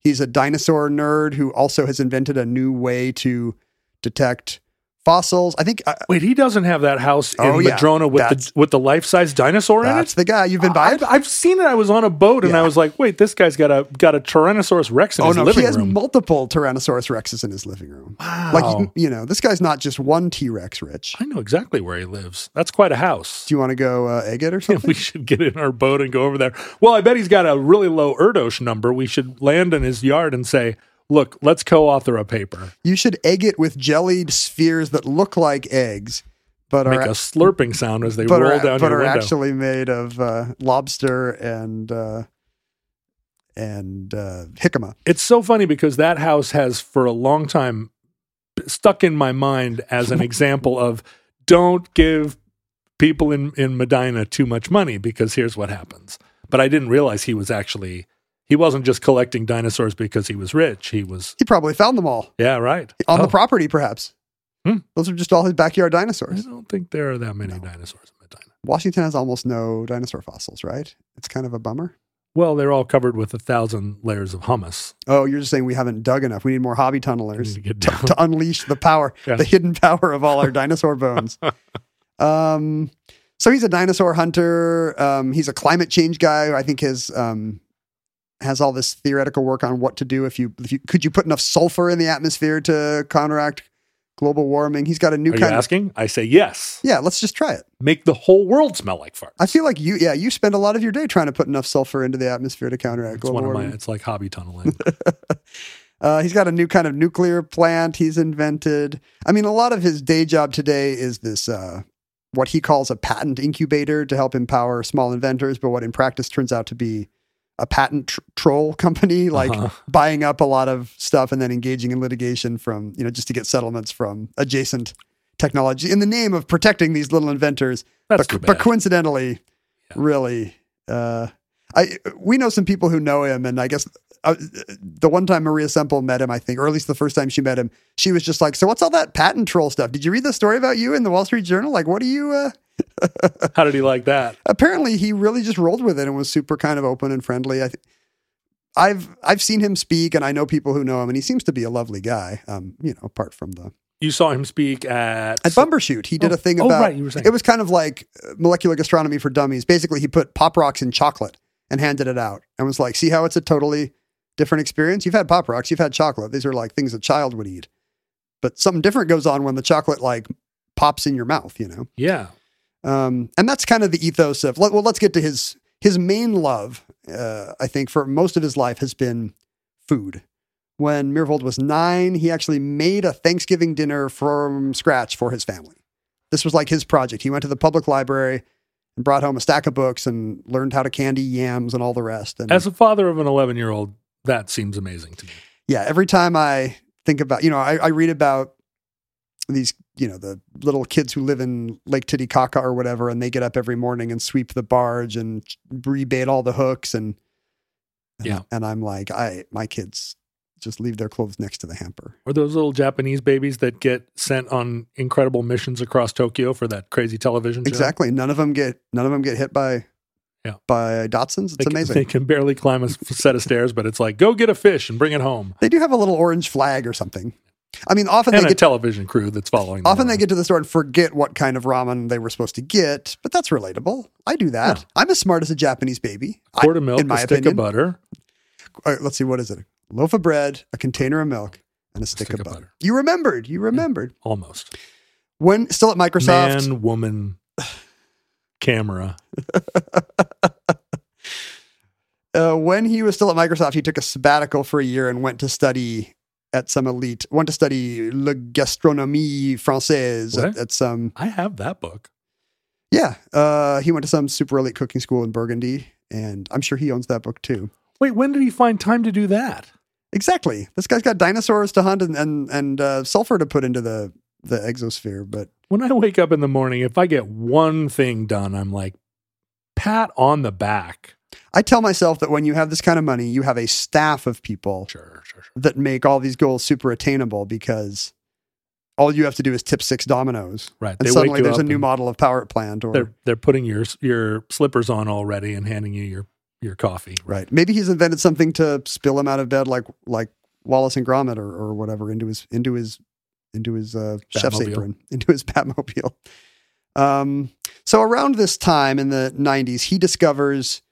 He's a dinosaur nerd who also has invented a new way to detect fossils. I think uh, Wait, he doesn't have that house in Oh, yeah. Madrona with That's- the with the life size dinosaur in that's it. the guy. You've been by I've. I've seen it. I was on a boat and Yeah. I was like, "Wait, this guy's got a got a Tyrannosaurus Rex in Oh his no, living he has room." multiple Tyrannosaurus rexes in his living room. wow, Like you, know, this guy's not just one T Rex rich. I know exactly where he lives. That's quite a house. Do you want to go uh, egg it or (laughs) something? we should get in our boat and go over there. Well, I bet he's got a really low Erdos number. We should land in his yard and say, "Look, let's co-author a paper. You should egg it with jellied spheres that look like eggs, but Make are a slurping sound as they roll are, down but your are window." actually made of uh, lobster and uh, and uh, jicama. it's so funny because that house has for a long time stuck in my mind as an (laughs) example of don't give people in in Medina too much money because here's what happens. But I didn't realize he was actually he wasn't just collecting dinosaurs because he was rich. He was He probably found them all yeah, right. on Oh, the property, perhaps. Hmm. Those are just all his backyard dinosaurs. I don't think there are that many dinosaurs in Medina. Washington has almost no dinosaur fossils, right? It's kind of a bummer. Well, they're all covered with a thousand layers of hummus. Oh, you're just saying we haven't dug enough. We need more hobby tunnelers. (laughs) to down. to unleash the power, (laughs) Yeah. the hidden power of all our dinosaur bones. (laughs) Um, so he's a dinosaur hunter. Um, he's a climate change guy. I think his um, has all this theoretical work on what to do if you, if you could you put enough sulfur in the atmosphere to counteract global warming. He's got a new Are you kind of asking? I say yes. yeah. Let's just try it. Make the whole world smell like farts. I feel like you yeah you spend a lot of your day trying to put enough sulfur into the atmosphere to counteract it's global one of warming. my. It's like hobby tunneling. (laughs) Uh, he's got a new kind of nuclear plant he's invented. I mean, a lot of his day job today is this uh, what he calls a patent incubator to help empower small inventors, but what in practice turns out to be a patent tr- troll company, (laughs) like Uh-huh. buying up a lot of stuff and then engaging in litigation from you know just to get settlements from adjacent technology in the name of protecting these little inventors. That's but, but coincidentally, Yeah. really, uh, I we know some people who know him, and I guess uh, the one time Maria Semple met him, I think, or at least the first time she met him, she was just like, "So what's all that patent troll stuff? Did you read the story about you in the Wall Street Journal? Like, what do you?" Uh? (laughs) How did he like that? Apparently, he really just rolled with it and was super kind of open and friendly. I th- I've I've seen him speak, and I know people who know him, and he seems to be a lovely guy. Um, you know, apart from the You saw him speak at at Bumbershoot, he did Oh, a thing oh, about. right, you were saying. It was kind of like uh, molecular gastronomy for dummies. Basically, he put pop rocks in chocolate and handed it out, and was like, "See how it's a totally different experience. You've had pop rocks, you've had chocolate. These are like things a child would eat, but something different goes on when the chocolate like pops in your mouth. You know." Yeah. Um, and that's kind of the ethos of well let's get to his his main love uh, i think for most of his life has been food. When Myhrvold was nine he actually made a thanksgiving dinner from scratch for his family. This was like his project. He went to the public library and brought home a stack of books and learned how to candy yams and all the rest. And As a father of an 11 year old, that seems amazing to me. yeah, every time I think about, you know, I, I read about these, you know, the little kids who live in Lake Titicaca or whatever, and they get up every morning and sweep the barge and rebait all the hooks, and, and Yeah. and I'm like, I my kids just leave their clothes next to the hamper. Or those little Japanese babies that get sent on incredible missions across Tokyo for that crazy television show. Exactly. None of them get none of them get hit by Yeah. by Datsuns. It's They can, amazing. they can barely climb a set of stairs, but it's like, go get a fish and bring it home. They do have a little orange flag or something. I mean, often And they a get television crew that's following them Often they get to the store and forget what kind of ramen they were supposed to get, but that's relatable. I do that. Yeah. I'm as smart as a Japanese baby. I- quart of milk, in my a stick opinion. of butter. All right, let's see, what is it? A loaf of bread, a container of milk, and a stick, of, butter. You remembered. You remembered. Almost. when still at Microsoft. Man, woman, (sighs) camera. uh, when he was still at Microsoft, he took a sabbatical for a year and went to study at some elite, went to study la gastronomie française at, at some, I have that book. yeah. Uh, he went to some super elite cooking school in Burgundy, and I'm sure he owns that book too. Wait, when did he find time to do that? Exactly. This guy's got dinosaurs to hunt and and, and uh, sulfur to put into the the exosphere. But When I wake up in the morning, if I get one thing done, I'm like, pat on the back. I tell myself that when you have this kind of money, you have a staff of people Sure, sure, sure. that make all these goals super attainable because all you have to do is tip six dominoes. Right. And They suddenly there's a new model of power plant or They're they're putting your your slippers on already and handing you your your coffee. right. Maybe he's invented something to spill him out of bed like like Wallace and Gromit or, or whatever into his into his into his uh, chef's apron, (laughs) into his Batmobile. Um, so around this time in the 90s, he discovers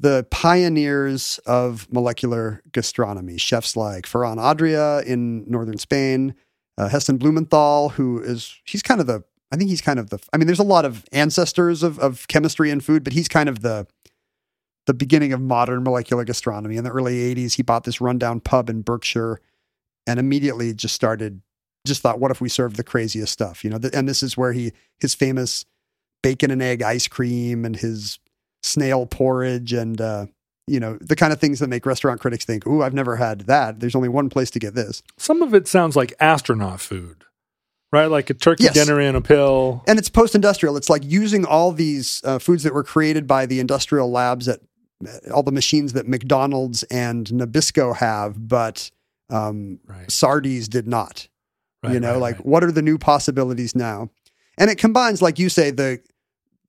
the pioneers of molecular gastronomy, chefs like Ferran Adria in northern Spain, uh, Heston Blumenthal, who is he's kind of the I think he's kind of the I mean, there's a lot of ancestors of of chemistry and food, but he's kind of the the beginning of modern molecular gastronomy. In the early 80s, he bought this rundown pub in Berkshire and immediately just started just thought what if we served the craziest stuff, you know? And this is where he his famous bacon and egg ice cream and his snail porridge and uh you know, the kind of things that make restaurant critics think, "Ooh, I've never had that. There's only one place to get this." Some of it sounds like astronaut food, right? Like a turkey Yes. dinner in a pill. and it's post-industrial. It's like using all these uh, foods that were created by the industrial labs at uh, all the machines that McDonald's and Nabisco have, but um, Right. Sardi's did not. right you know, right, like what are the new possibilities now? And it combines, like you say, the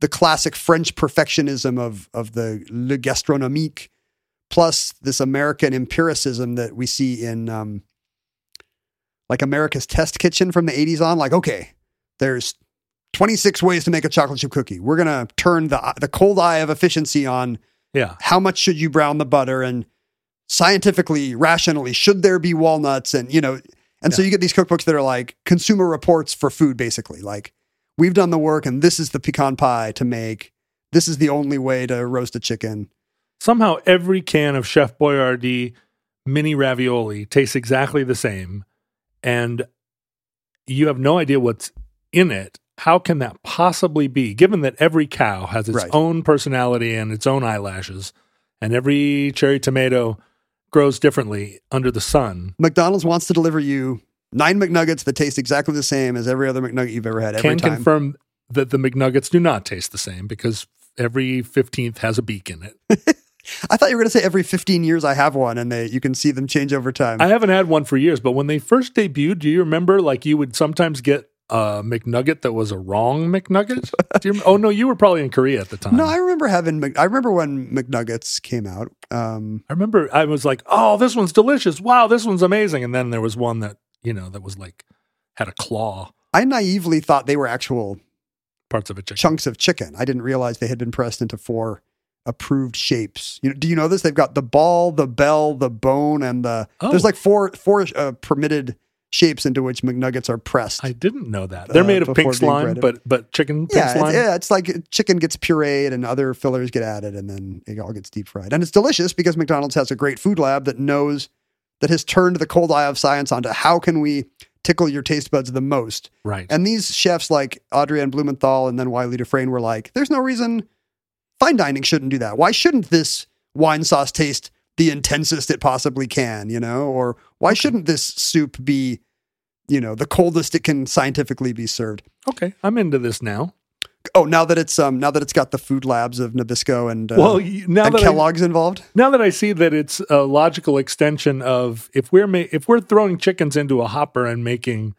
the classic French perfectionism of of the le gastronomique, plus this American empiricism that we see in um, like America's Test Kitchen from the '80s on. Like, okay, there's 26 ways to make a chocolate chip cookie. We're gonna turn the the cold eye of efficiency on yeah. how much should you brown the butter and scientifically rationally should there be walnuts and you know and so you get these cookbooks that are like consumer reports for food basically like we've done the work and this is the pecan pie to make this is the only way to roast a chicken Somehow every can of Chef Boyardee mini ravioli tastes exactly the same, and you have no idea what's in it. How can that possibly be? Given that every cow has its Right. own personality and its own eyelashes, and every cherry tomato grows differently under the sun. mcdonald's wants to deliver you nine mcnuggets that taste exactly the same as every other mcnugget you've ever had every Can time confirm that the McNuggets do not taste the same because every 15th has a beak in it. (laughs) i thought you were going to say every 15 years i have one and they you can see them change over time I haven't had one for years, but when they first debuted, do you remember like you would sometimes get a McNugget that was a wrong McNugget? Do you, oh no, you were probably in Korea at the time. no i remember having i remember when mcnuggets came out um I remember I was like, "Oh, this one's delicious! Wow, this one's amazing!" And then there was one that you know that was like had a claw, i naively thought they were actual parts of a chicken. chunks of chicken. I didn't realize they had been pressed into four approved shapes. You know, do you know this? They've got the ball, the bell, the bone, and the Oh. there's like four four uh, permitted shapes into which McNuggets are pressed. I didn't know that. They're Uh, made of pink slime, breaded. but but chicken pink yeah, it's, slime. yeah, it's like chicken gets pureed and other fillers get added, and then it all gets deep fried. And it's delicious because McDonald's has a great food lab that knows that has turned the cold eye of science onto how can we tickle your taste buds the most. Right. And these chefs like Adrian Blumenthal and then Wylie Dufresne were like, there's no reason fine dining shouldn't do that. Why shouldn't this wine sauce taste the intensest it possibly can, you know? Or why shouldn't this soup be, you know, the coldest it can scientifically be served? okay, I'm into this now. Oh, now that it's um now that it's got the food labs of Nabisco and uh, well, now and that I, Kellogg's involved. now that I see that it's a logical extension of if we're ma- if we're throwing chickens into a hopper and making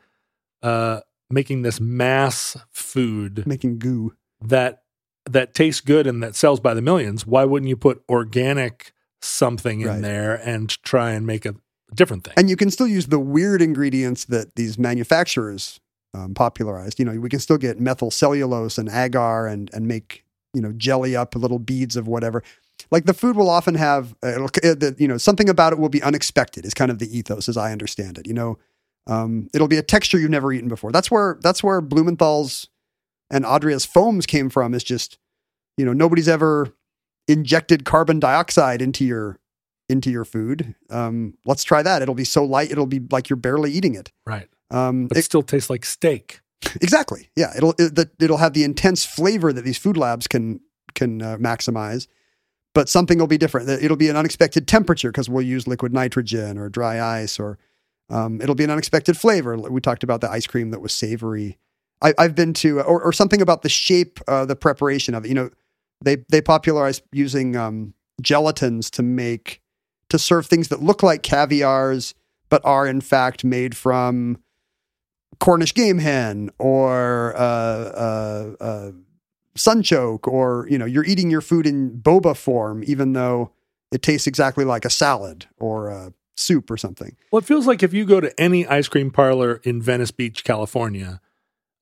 uh making this mass food Making goo. that that tastes good and that sells by the millions, why wouldn't you put organic something in Right. there and try and make a different thing? And you can still use the weird ingredients that these manufacturers um, popularized. You know, we can still get methyl cellulose and agar and and make you know jelly up little beads of whatever. Like the food will often have, uh, it'll, the, you know, something about it will be unexpected. Is kind of the ethos, as I understand it. You know, Um, it'll be a texture you've never eaten before. That's where that's where Blumenthal's and Adria's foams came from. Is just you know nobody's ever injected carbon dioxide into your into your food. Um, let's try that. It'll be so light. It'll be like you're barely eating it. Right. Um, But it still tastes like steak. Exactly. Yeah. It'll it, it'll have the intense flavor that these food labs can can uh, maximize, but something will be different. It'll be an unexpected temperature because we'll use liquid nitrogen or dry ice, or um, it'll be an unexpected flavor. We talked about the ice cream that was savory. I, I've been to or, or something about the shape, uh, the preparation of it. You know, they they popularized using um, gelatins to make to serve things that look like caviars but are in fact made from Cornish game hen or uh, uh, uh, sunchoke, or you know, you're eating your food in boba form, even though it tastes exactly like a salad or a soup or something. Well, it feels like if you go to any ice cream parlor in Venice Beach, California,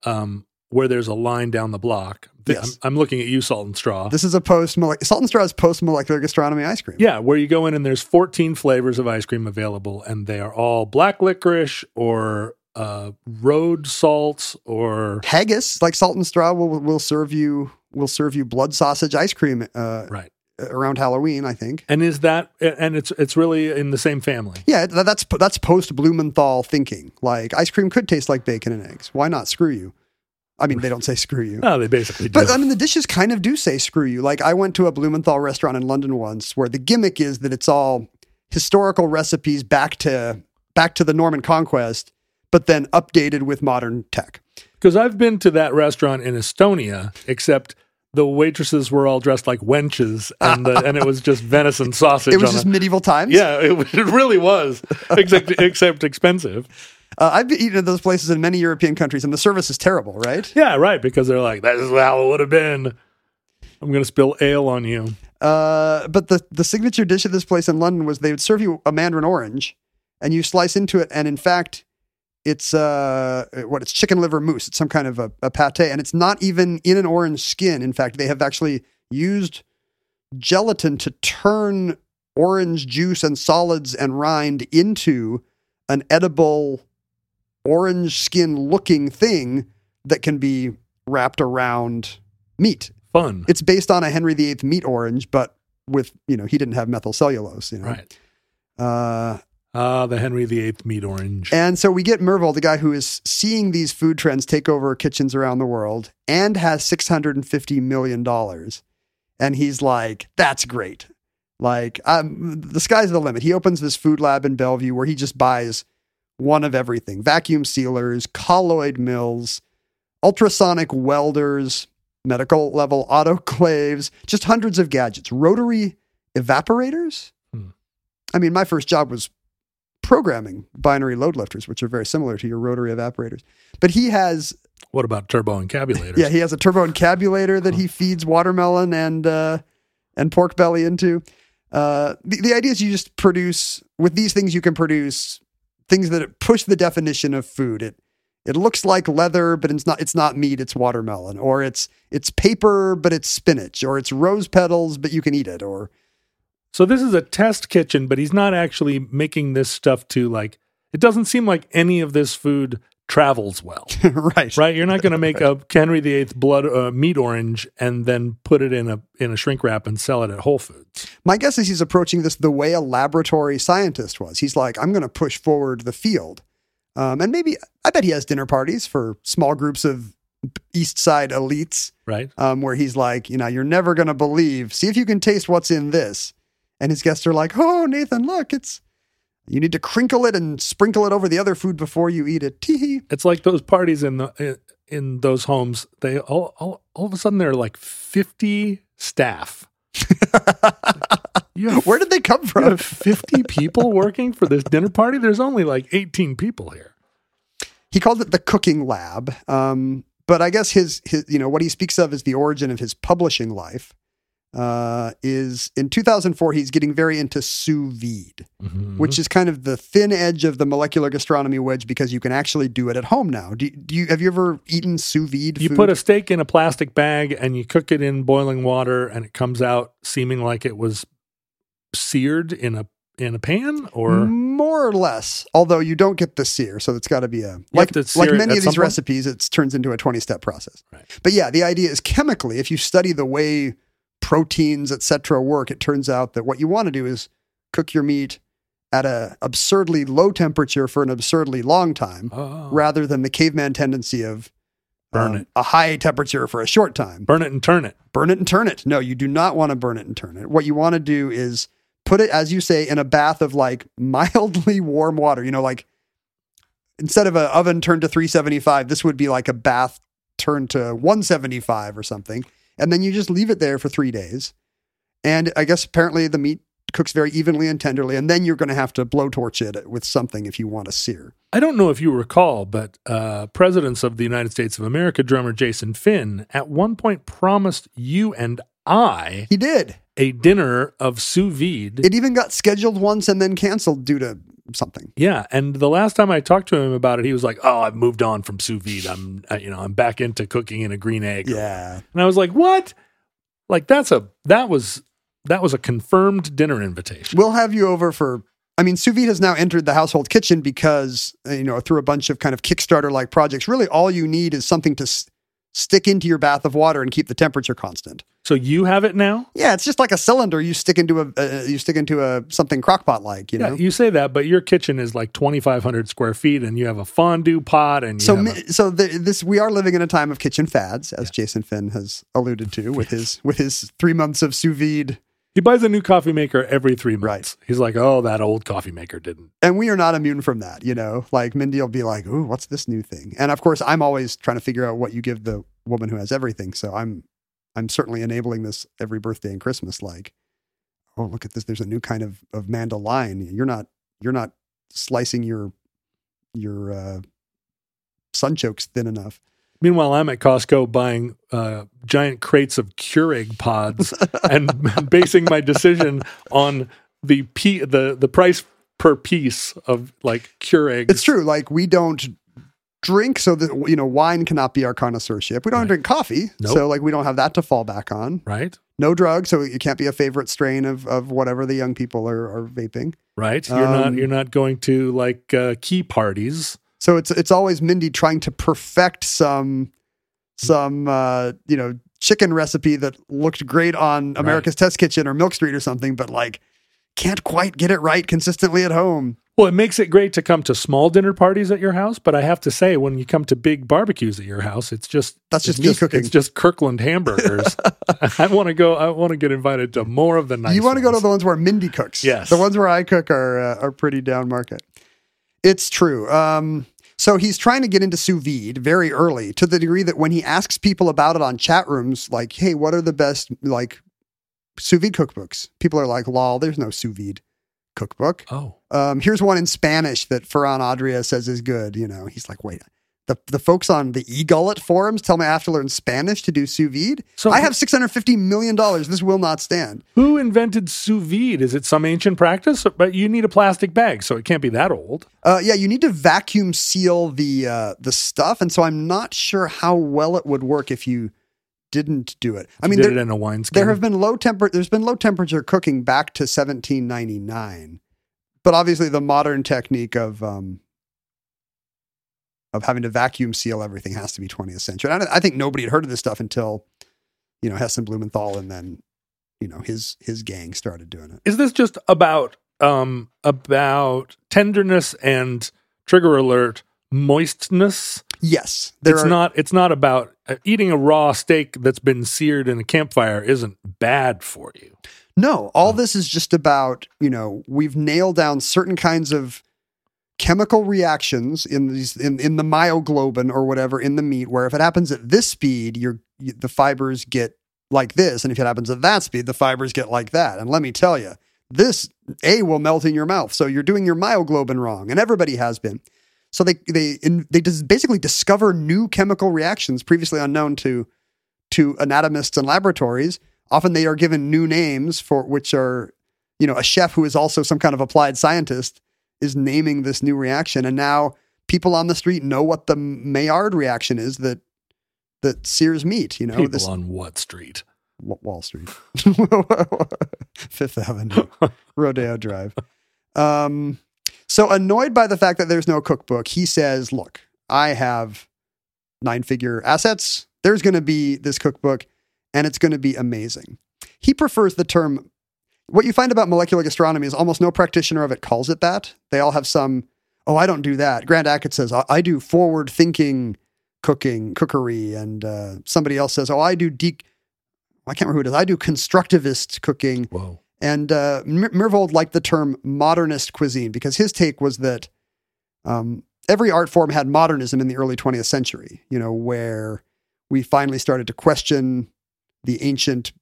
um, where there's a line down the block. th- Yes. I'm, I'm looking at you, Salt and Straw. This is a post salt and straw is post molecular gastronomy ice cream. yeah, where you go in and there's 14 flavors of ice cream available, and they are all black licorice or uh, road salts or Haggis, like salt and straw, will will serve you will serve you blood sausage ice cream uh, right. around Halloween. I think. And is that and it's it's really in the same family. Yeah, that's that's post Blumenthal thinking. Like ice cream could taste like bacon and eggs. Why not? Screw you. I mean, they don't say screw you. No, they basically do. But I mean, the dishes kind of do say screw you. Like I went to a Blumenthal restaurant in London once, where the gimmick is that it's all historical recipes back to back to the Norman conquest, but then updated with modern tech. Because I've been to that restaurant in Estonia, except the waitresses were all dressed like wenches, and the, and it was just (laughs) venison sausage. It was just a, medieval times. yeah, it, it really was, except (laughs) except expensive. uh, I've been eaten at those places in many European countries, and the service is terrible. Right? Yeah, right. Because they're like, that is how it would have been. I'm going to spill ale on you. Uh, but the the signature dish at this place in London was they would serve you a mandarin orange, and you slice into it, and in fact, it's uh what it's chicken liver mousse. It's some kind of a, a pate, and it's not even in an orange skin. In fact, they have actually used gelatin to turn orange juice and solids and rind into an edible orange skin looking thing that can be wrapped around meat Fun. it's based on a Henry VIII meat orange, but with you know he didn't have methyl cellulose, you know. Right. Uh, Ah, the Henry VIII meat orange. and so we get Myhrvold, the guy who is seeing these food trends take over kitchens around the world, and has six hundred and fifty million dollars, and he's like, "That's great." Like, um, the sky's the limit. He opens this food lab in Bellevue where he just buys one of everything: vacuum sealers, colloid mills, ultrasonic welders, medical level autoclaves, just hundreds of gadgets, rotary evaporators. Hmm. I mean, my first job was programming binary load lifters, which are very similar to your rotary evaporators. But he has, What about turbo encabulators? yeah, he has a turbo encabulator that he feeds watermelon and uh, and pork belly into. Uh, the, the idea is you just produce with these things you can produce things that push the definition of food. It it looks like leather, but it's not. It's not meat. It's watermelon, or it's it's paper, but it's spinach, or it's rose petals, but you can eat it, or So this is a test kitchen, but he's not actually making this stuff to like. It doesn't seem like any of this food travels well, (laughs) right, right? You're not going (laughs) to make a Henry VIII blood uh, meat orange and then put it in a in a shrink wrap and sell it at Whole Foods. My guess is he's approaching this the way a laboratory scientist was. He's like, I'm going to push forward the field. Um, and maybe, I bet he has dinner parties for small groups of East Side elites Right? um, where he's like, you know, you're never going to believe. See if you can taste what's in this. And his guests are like, oh, Nathan, look, it's, you need to crinkle it and sprinkle it over the other food before you eat it. Tee It's like those parties in the in, in those homes. They all, all all of a sudden there are like 50 staff. have, (laughs) Where did they come from? 50 people working for this dinner party. There's only like 18 people here. he called it the cooking lab. Um, but I guess his his you know what he speaks of is the origin of his publishing life uh, is in 2004 he's getting very into sous vide, which is kind of the thin edge of the molecular gastronomy wedge because you can actually do it at home now. Do, do you have you ever eaten sous vide? You food? put a steak in a plastic bag and you cook it in boiling water, and it comes out seeming like it was seared in a in a pan or more or less. Although you don't get the sear, so it's got to be a like like many of these recipes. It turns into a twenty step process. Right. But yeah, the idea is chemically, if you study the way proteins, etc., work, it turns out that what you want to do is cook your meat at a absurdly low temperature for an absurdly long time, Oh. rather than the caveman tendency of Burn um, it. a high temperature for a short time. burn it and turn it. burn it and turn it. No, you do not want to burn it and turn it. What you want to do is put it, as you say, in a bath of like (laughs) mildly warm water. You know, like instead of an oven turned to 375, this would be like a bath turned to 175 or something. And then you just leave it there for three days. And I guess apparently the meat cooks very evenly and tenderly. And then you're going to have to blowtorch it with something if you want to sear. I don't know if you recall, but uh, presidents of the United States of America drummer Jason Finn at one point promised you and I He did. a dinner of sous vide. It even got scheduled once and then canceled due to something. yeah, and the last time I talked to him about it, he was like, "Oh, I've moved on from sous vide. I'm, uh, you know, I'm back into cooking in a green egg." Yeah. And I was like, "What? Like that's a that was that was a confirmed dinner invitation." We'll have you over for. I mean, sous vide has now entered the household kitchen because uh, you know through a bunch of kind of Kickstarter like projects. Really, all you need is something to stick into your bath of water and keep the temperature constant. So you have it now? Yeah, it's just like a cylinder you stick into a uh, you stick into a something crockpot like you know. You say that, but your kitchen is like 2,500 square feet, and you have a fondue pot, and you so mi- a- so the, this we are living in a time of kitchen fads, as Jason Finn has alluded to with his with his three months of sous vide. He buys a new coffee maker every three months. Right. He's like, "Oh, that old coffee maker didn't." and we are not immune from that, you know. Like Mindy will be like, "Ooh, what's this new thing?" And of course, I'm always trying to figure out what you give the woman who has everything. So I'm, I'm certainly enabling this every birthday and Christmas. Like, oh, look at this! There's a new kind of of mandolin. You're not, you're not slicing your, your uh, sunchokes thin enough. Meanwhile, I'm at Costco buying uh, giant crates of Keurig pods (laughs) and (laughs) basing my decision on the p the the price per piece of like Keurig. It's true. Like we don't drink, so that you know, wine cannot be our connoisseurship. We don't Right. drink coffee, Nope. so like we don't have that to fall back on. right, no drugs, so it can't be a favorite strain of of whatever the young people are, are vaping. right. You're not Um, you're not going to like uh, key parties. So it's it's always Mindy trying to perfect some some uh, you know chicken recipe that looked great on America's Test Kitchen or Milk Street or something, but like can't quite get it right consistently at home. Well, it makes it great to come to small dinner parties at your house, but I have to say, when you come to big barbecues at your house, it's just That's it's just me cooking. It's just Kirkland hamburgers. (laughs) I want to go. I want to get invited to more of the nice. you want to go to the ones where Mindy cooks. Yes. the ones where I cook are uh, are pretty down market. It's true. Um, so he's trying to get into sous vide very early to the degree that when he asks people about it on chat rooms, like, "Hey, what are the best like sous vide cookbooks?" People are like, "Lol, there's no sous vide cookbook." Oh, Um, here's one in Spanish that Ferran Adria says is good. You know, he's like, "Wait." The, the folks on the e-gullet forums tell me I have to learn Spanish to do sous vide. So- I have six hundred fifty million dollars. This will not stand. who invented sous vide? Is it some ancient practice? But you need a plastic bag, so it can't be that old. Uh, yeah, you need to vacuum seal the uh, the stuff, and so I'm not sure how well it would work if you didn't do it. I mean, there, it in a wineskin. there have been low temper. There's been low temperature cooking back to 1799, but obviously the modern technique of um, of having to vacuum seal everything has to be 20th century. And I, I think nobody had heard of this stuff until you know Heston Blumenthal, and then you know his his gang started doing it. Is this just about um about tenderness and trigger alert moistness? Yes, there it's are, not. It's not about uh, eating a raw steak that's been seared in a campfire. Isn't bad for you. No, all this is just about, you know, we've nailed down certain kinds of chemical reactions in these in, in the myoglobin or whatever in the meat where if it happens at this speed, you're you, the fibers get like this and if it happens at that speed, the fibers get like that. And let me tell you, this A will melt in your mouth. So you're doing your myoglobin wrong and everybody has been. So they they in, they just basically discover new chemical reactions previously unknown to to anatomists and laboratories. Often they are given new names for which are, you know, a chef who is also some kind of applied scientist is naming this new reaction, and now people on the street know what the Maillard reaction is that that sears meat. You know, People this on what street? Wall Street, (laughs) Fifth Avenue, (laughs) Rodeo Drive. Um, so annoyed by the fact that there's no cookbook, he says, "Look, I have nine-figure assets. There's going to be this cookbook, and it's going to be amazing." He prefers the term. What you find about molecular gastronomy is almost no practitioner of it calls it that. They all have some. Oh, I don't do that. Grant Achatz says I, I do forward-thinking cooking, cookery, and uh, somebody else says, "Oh, I do de." I can't remember who it is. I do constructivist cooking. Whoa. And uh, Mir- Myhrvold liked the term modernist cuisine because his take was that um, every art form had modernism in the early 20th century, you know, where we finally started to question the ancient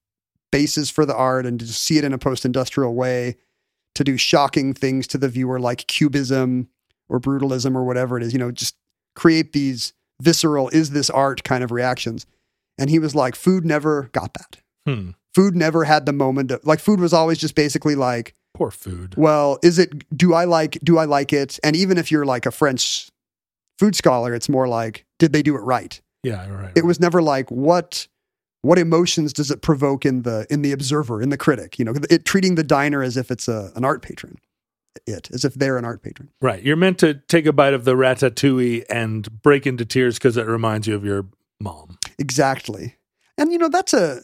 basis for the art and to see it in a post industrial way, to do shocking things to the viewer like cubism or brutalism or whatever it is, you know, just create these visceral, is this art kind of reactions. And he was like, food never got that Hmm. food never had the moment of, like food was always just basically like Poor food. well is it do i like do i like it and even if you're like a french food scholar it's more like did they do it right Yeah, right. it was never like what what emotions does it provoke in the in the observer in the critic you know it treating the diner as if it's a, an art patron it as if they're an art patron right. You're meant to take a bite of the ratatouille and break into tears because it reminds you of your mom. Exactly. And you know, that's a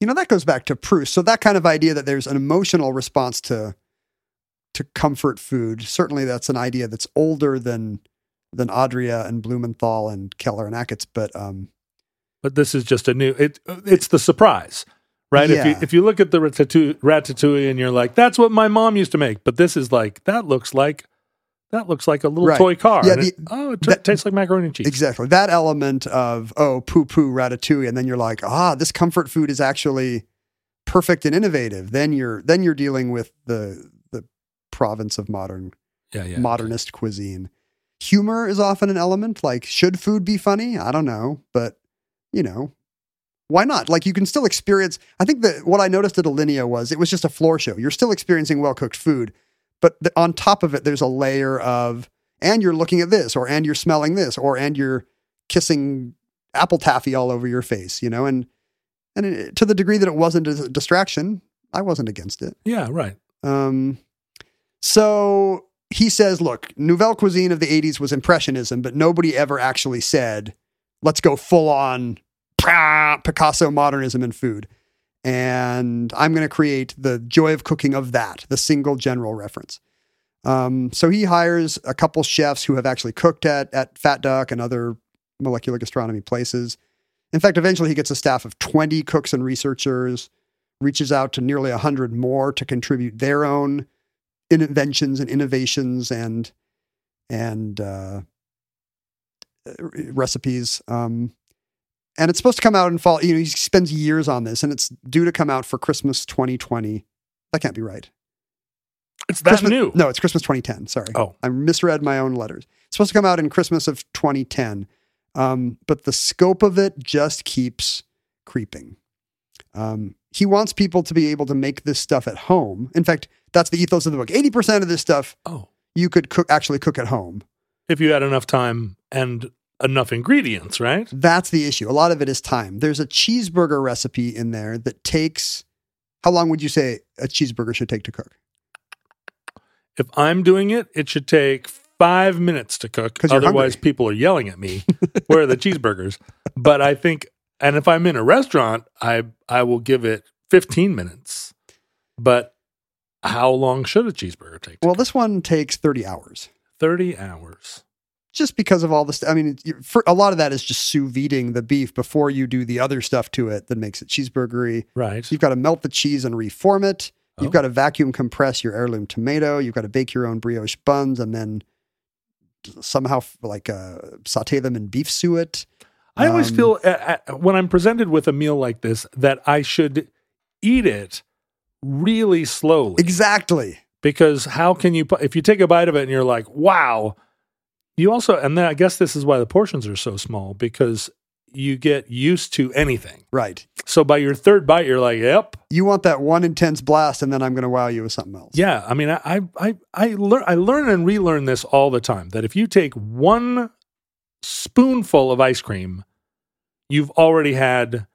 you know, that goes back to Proust. So that kind of idea that there's an emotional response to to comfort food, certainly that's an idea that's older than than Adria and Blumenthal and Keller and Achatz's, but um But this is just a new. It it's the surprise, right? If you if you look at the ratatouille, ratatouille and you're like, that's what my mom used to make, but this is like that looks like that looks like a little Right. toy car. Yeah, and it- oh, it t- that- tastes like macaroni and cheese. exactly. That element of oh poo poo ratatouille, and then you're like, ah, this comfort food is actually perfect and innovative. Then you're then you're dealing with the the province of modern Yeah, yeah. modernist cuisine. Humor is often an element. Like, should food be funny? I don't know, but you know, why not? Like, you can still experience. I think that what I noticed at Alinea was it was just a floor show. You're still experiencing well cooked food, but the, on top of it, there's a layer of, and you're looking at this, or and you're smelling this, or and you're kissing apple taffy all over your face, you know, and and it, to the degree that it wasn't a distraction, I wasn't against it. Yeah, right. Um, so he says, look, Nouvelle cuisine of the 80s was Impressionism, but nobody ever actually said, let's go full on Picasso modernism in food. And I'm going to create the joy of cooking of that, the single general reference. Um, so he hires a couple chefs who have actually cooked at, at Fat Duck and other molecular gastronomy places. In fact, eventually he gets a staff of 20 cooks and researchers, reaches out to nearly 100 more to contribute their own inventions and innovations and and uh, recipes. Um, and it's supposed to come out in fall. You know, he spends years on this, and it's due to come out for Christmas 2020. That can't be right. It's that Christmas, new. No, it's Christmas 2010. Sorry. Oh. I misread my own letters. It's supposed to come out in Christmas of 2010. Um, but the scope of it just keeps creeping. Um, he wants people to be able to make this stuff at home. In fact, that's the ethos of the book. 80% of this stuff Oh, you could cook actually cook at home. if you had enough time and enough ingredients, right? That's the issue. A lot of it is time. There's a cheeseburger recipe in there that takes how long would you say a cheeseburger should take to cook? If I'm doing it, it should take five minutes to cook. Otherwise, hungry. people are yelling at me. (laughs) Where are the cheeseburgers? But I think, and if I'm in a restaurant, I I will give it 15 minutes. But how long should a cheeseburger take? Well, cook? this one takes 30 hours. 30 hours. Just because of all this. I mean, for a lot of that is just sous videing the beef before you do the other stuff to it that makes it cheeseburgery. Right. You've got to melt the cheese and reform it. You've Oh. got to vacuum compress your heirloom tomato. You've got to bake your own brioche buns and then somehow like uh, saute them in beef suet. I always Um, feel uh, uh, when I'm presented with a meal like this that I should eat it really slowly. Exactly. because how can you if you take a bite of it and you're like wow you also and then i guess this is why the portions are so small because you get used to anything Right. so by your third bite you're like yep You want that one intense blast, and then I'm going to wow you with something else. yeah i mean i i i, I learn i learn and relearn this all the time that if you take one spoonful of ice cream you've already had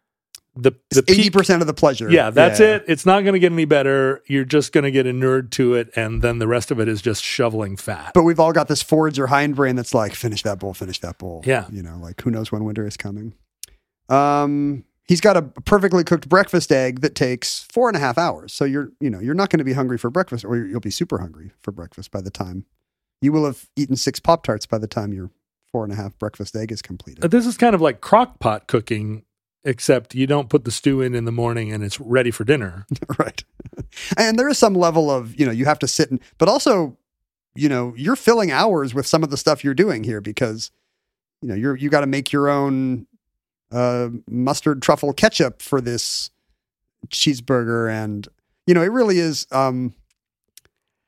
the the eighty percent of the pleasure. Yeah, that's it. It's not going to get any better. You're just going to get inured to it, and then the rest of it is just shoveling fat. But we've all got this forwards or hindbrain that's like, finish that bowl, finish that bowl. Yeah. You know, like who knows when winter is coming. Um, he's got a perfectly cooked breakfast egg that takes four and a half hours. So you're, you know, you're not going to be hungry for breakfast, or you'll be super hungry for breakfast by the time you will have eaten six Pop Tarts by the time your four and a half breakfast egg is completed. This is kind of like crock pot cooking, except you don't put the stew in in the morning and it's ready for dinner. (laughs) right. And there is some level of, you know, you have to sit and, but also, you know, you're filling hours with some of the stuff you're doing here because, you know, you're, you got to make your own uh, mustard truffle ketchup for this cheeseburger. And, you know, it really is, um,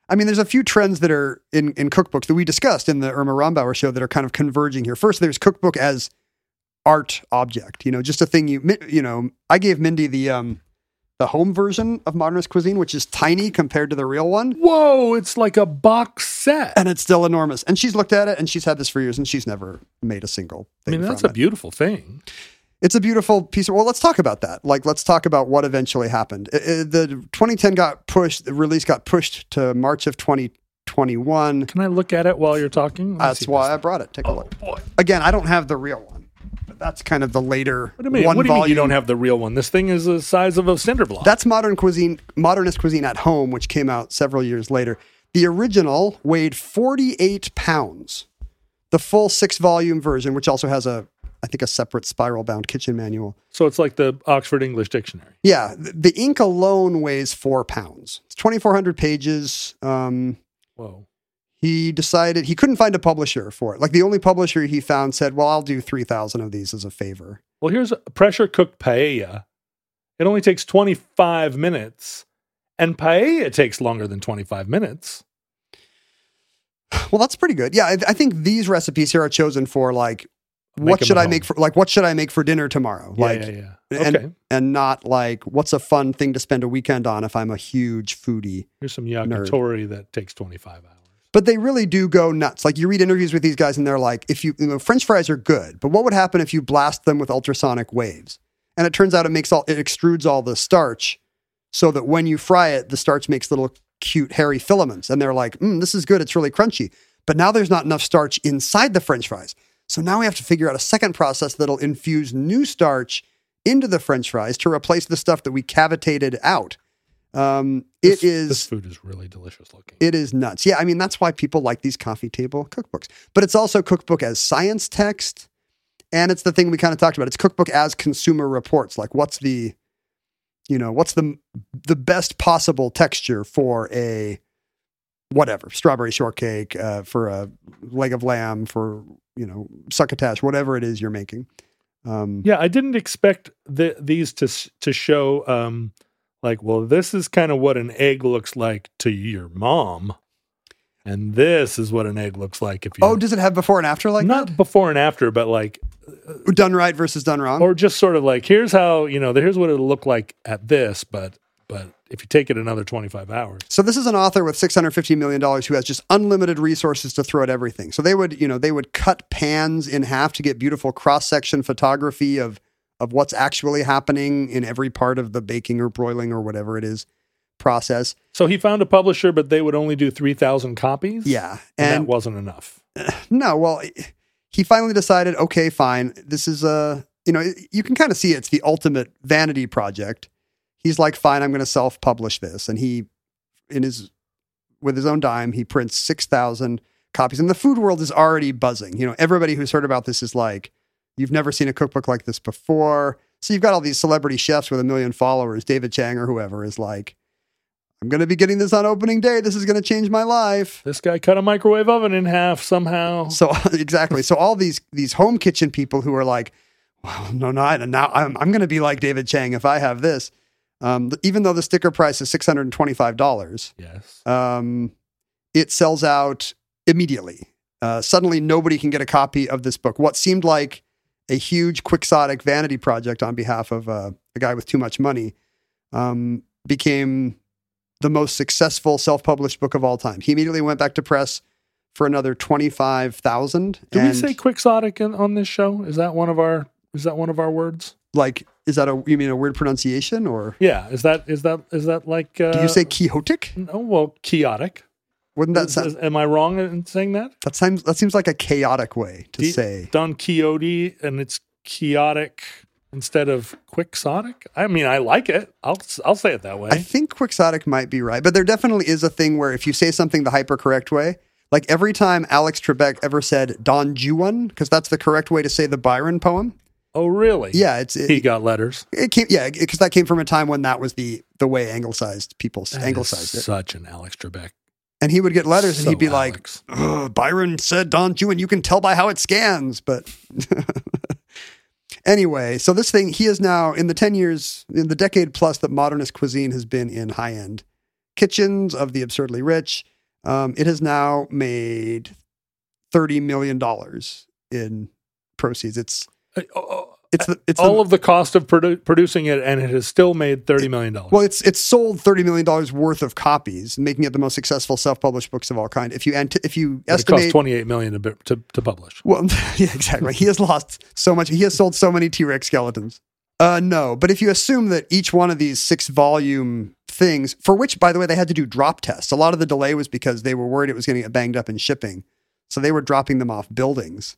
I mean, there's a few trends that are in, in cookbooks that we discussed in the Irma Rombauer show that are kind of converging here. First, there's cookbook as art object, you know, just a thing you, you know, I gave Mindy the, um, the home version of modernist cuisine, which is tiny compared to the real one. Whoa, it's like a box set. And it's still enormous. And she's looked at it and she's had this for years and she's never made a single I thing. mean, that's a it. beautiful thing. It's a beautiful piece of. Well, let's talk about that. Like, let's talk about what eventually happened. Uh, uh, the 2010 got pushed. The release got pushed to March of 2021. Can I look at it while you're talking? Let's That's why I brought it. Take a look. Oh, boy. Again, I don't have the real one. That's kind of the later What do you mean? one what do you mean volume. you don't have the real one? This thing is the size of a cinder block. That's modern cuisine, modernist cuisine at home, which came out several years later. The original weighed 48 pounds. The full six volume version, which also has a, I think, a separate spiral bound kitchen manual. so it's like the Oxford English Dictionary. Yeah, th- the ink alone weighs four pounds. It's 2,400 pages. Um, Whoa. He decided he couldn't find a publisher for it. Like the only publisher he found said, "Well, I'll do 3,000 of these as a favor." Well, here's a pressure cooked paella. It only takes 25 minutes, and paella takes longer than 25 minutes. Well, that's pretty good. Yeah, I, I think these recipes here are chosen for like, Make what should I make for like what should I make for dinner tomorrow? Yeah, like, yeah, yeah. and Okay. and not like what's a fun thing to spend a weekend on if I'm a huge foodie. Here's some yakitori that takes 25 hours. But they really do go nuts. Like you read interviews with these guys, and they're like, if you, you know, French fries are good, but what would happen if you blast them with ultrasonic waves? And it turns out it makes all it extrudes all the starch, so that when you fry it, the starch makes little cute hairy filaments. And they're like, mm, this is good. It's really crunchy. But now there's not enough starch inside the French fries. So now we have to figure out a second process that'll infuse new starch into the French fries to replace the stuff that we cavitated out. Um, This, it is This food is really delicious looking. it is nuts. Yeah, I mean that's why people like these coffee table cookbooks. But it's also cookbook as science text, and it's the thing we kind of talked about. It's cookbook as consumer reports. Like what's the, you know, what's the the best possible texture for a whatever strawberry shortcake, uh, for a leg of lamb, for you know succotash, whatever it is you're making. Um, Yeah, I didn't expect the, these to to show um like, well, this is kind of what an egg looks like to your mom, and this is what an egg looks like if you oh, does it have before and after like not before and after, but like, that? Done right versus done wrong. or just sort of like, here's how you know, here's what it'll look like at this, but but if you take it another twenty five hours, So this is an author with 650 million dollars who has just unlimited resources to throw at everything. So they would, you know, they would cut pans in half to get beautiful cross-section photography of of what's actually happening in every part of the baking or broiling or whatever it is process. so he found a publisher, but they would only do three thousand copies. Yeah. and, And that wasn't enough. (sighs) no, well, he finally decided, okay, fine. This is a, you know, you can kind of see it's the ultimate vanity project. He's like, fine, I'm going to self-publish this, and he, in his, with his own dime, he prints six thousand copies, and the food world is already buzzing. You know, everybody who's heard about this is like, you've never seen a cookbook like this before. So you've got all these celebrity chefs with a million followers. David Chang or whoever is like, I'm going to be getting this on opening day. This is going to change my life. This guy cut a microwave oven in half somehow. So (laughs) exactly. So all these these home kitchen people who are like, well, no, no, I, now I'm I'm going to be like David Chang if I have this. Um, even though the sticker price is six hundred and twenty five dollars, Yes. um, it sells out immediately. Uh, suddenly, nobody can get a copy of this book. What seemed like a huge quixotic vanity project on behalf of uh, a guy with too much money um, became the most successful self-published book of all time. He immediately went back to press for another twenty-five thousand. Did we say quixotic in, on this show? Is that one of our is that one of our words? like Is that a you mean a weird pronunciation or Yeah, is that is that is that like? Uh, do you say Quixotic? no? Well, chaotic. Wouldn't that sound, am I wrong in saying that? that seems that seems like a chaotic way to Di- say? Don Quixote, and it's chaotic instead of quixotic. I mean, I like it. I'll I'll say it that way. I think quixotic might be right, but there definitely is a thing where if you say something the hyper correct way, like every time Alex Trebek ever said Don Juan, because that's the correct way to say the Byron poem. oh, really? Yeah, it's it, He got letters. it came yeah because that came from a time when that was the the way anglicized people That anglicized it, Such an Alex Trebek. And he would get letters and he'd be Alex. like, "Ugh, Byron said Don Juan, you can tell by how it scans, but. (laughs) Anyway, so this thing, he is now in the 10 years, in the decade plus that modernist cuisine has been in high end kitchens of the absurdly rich, um, it has now made $30 million in proceeds. It's, Uh, oh, it's the, it's all the, of the cost of produ- producing it, and it has still made thirty million dollars. well, it's, it's sold $30 million worth of copies, making it the most successful self published books of all kind. If you, if you it costs estimate, twenty eight million to, to to publish. Well, (laughs) yeah, exactly. He has lost so much. He has sold so many T Rex skeletons. Uh, no, but if you assume that each one of these six volume things, for which, by the way, they had to do drop tests, a lot of the delay was because they were worried it was going to get banged up in shipping. So they were dropping them off buildings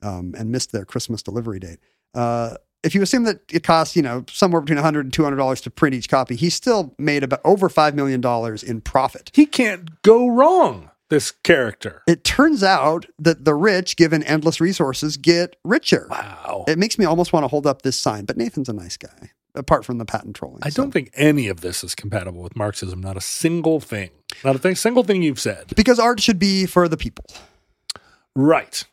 um, and missed their Christmas delivery date. Uh, if you assume that it costs, you know, somewhere between 100 and $200 to print each copy, he still made about over $5 million in profit. He can't go wrong. This character. It turns out that the rich, given endless resources, get richer. Wow. It makes me almost want to hold up this sign, but Nathan's a nice guy, apart from the patent trolling. I so. don't think any of this is compatible with Marxism. Not a single thing. Not a thing, single thing you've said. because art should be for the people. Right.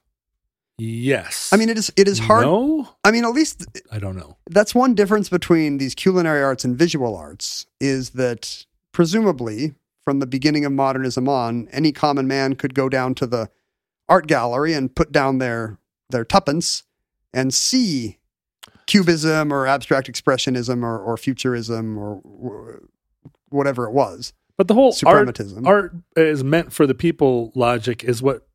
Yes. I mean, it is it is hard. No, I mean, at least I don't know. that's one difference between these culinary arts and visual arts is that presumably from the beginning of modernism on, any common man could go down to the art gallery and put down their their tuppence and see cubism or abstract expressionism or, or futurism or wh- whatever it was. But the whole art, art is meant for the people. Logic is what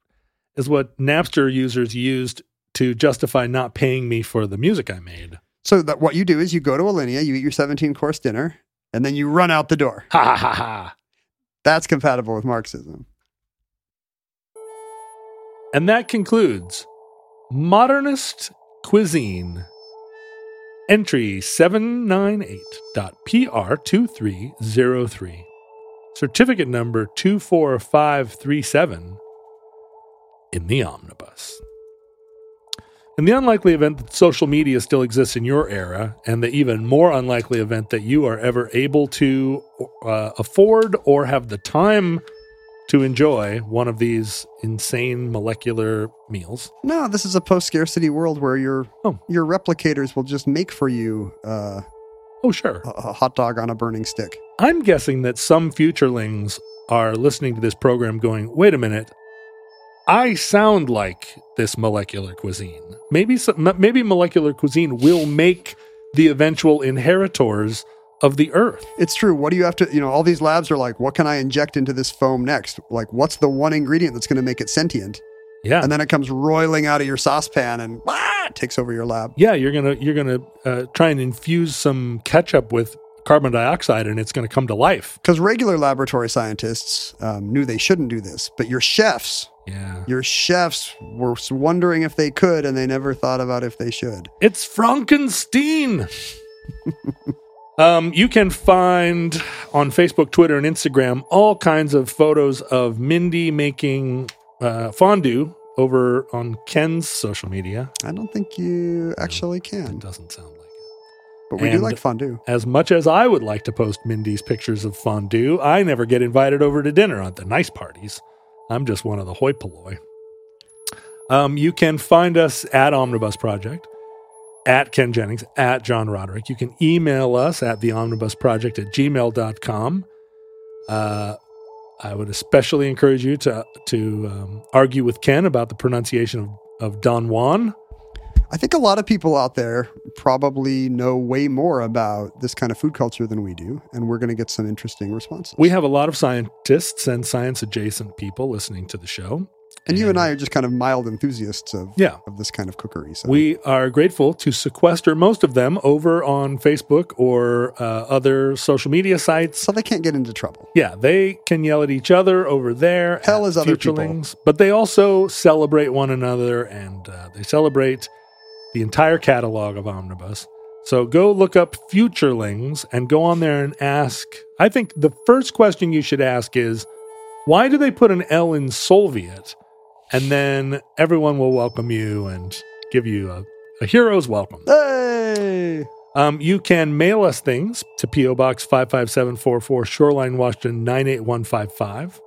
is what Napster users used to justify not paying me for the music I made. So that what you do is you go to Alinea, you eat your 17 course dinner, and then you run out the door. Ha ha ha ha. That's compatible with Marxism. And that concludes Modernist Cuisine. Entry 798.PR2303. Certificate number 24537 in the omnibus. In the unlikely event that social media still exists in your era, and the even more unlikely event that you are ever able to uh, afford or have the time to enjoy one of these insane molecular meals. No, this is a post scarcity world where your Oh. your replicators will just make for you uh, Oh, sure. a, a hot dog on a burning stick. I'm guessing that some futurelings are listening to this program going, wait a minute, I sound like this molecular cuisine. Maybe, some, maybe molecular cuisine will make the eventual inheritors of the earth. It's true. What do you have to, you know, all these labs are like, what can I inject into this foam next? Like, what's the one ingredient that's going to make it sentient? Yeah. And then it comes roiling out of your saucepan and ah, takes over your lab. yeah, you're gonna you're gonna uh, try and infuse some ketchup with carbon dioxide, and it's gonna come to life. Because regular laboratory scientists um, knew they shouldn't do this, but your chefs, Yeah, your chefs were wondering if they could, and they never thought about if they should. It's Frankenstein. (laughs) um, you can find on Facebook, Twitter, and Instagram all kinds of photos of Mindy making uh, fondue over on Ken's social media. I don't think you actually can. It doesn't sound like it. but we do like fondue. As much as I would like to post Mindy's pictures of fondue, I never get invited over to dinner at the nice parties. I'm just one of the hoi polloi. Um, you can find us at Omnibus Project, at Ken Jennings, at John Roderick. You can email us at the Omnibus Project at gmail.com. Uh, I would especially encourage you to to um, argue with Ken about the pronunciation of, of Don Juan. I think a lot of people out there probably know way more about this kind of food culture than we do, and we're going to get some interesting responses. We have a lot of scientists and science adjacent people listening to the show. And you and I are just kind of mild enthusiasts of Yeah. of this kind of cookery. So We are grateful to sequester most of them over on Facebook or uh, other social media sites. so they can't get into trouble. Yeah, they can yell at each other over there. Hell is other people. But they also celebrate one another and uh, they celebrate the entire catalog of Omnibus. So go look up Futurelings and go on there and ask. I think the first question you should ask is why do they put an L in Soviet? And then everyone will welcome you and give you a, a hero's welcome. Hey, Um, you can mail us things to P.O. Box 55744, Shoreline, Washington 98155.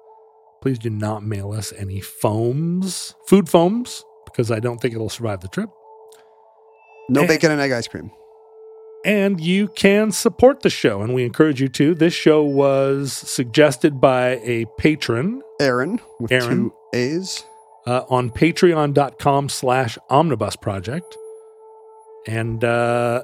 Please do not mail us any foams, food foams, because I don't think it'll survive the trip. No Eh. bacon and egg ice cream. And you can support the show, and we encourage you to. This show was suggested by a patron Aaron with Aaron. two A's. uh, on patreon.com slash omnibus project and uh,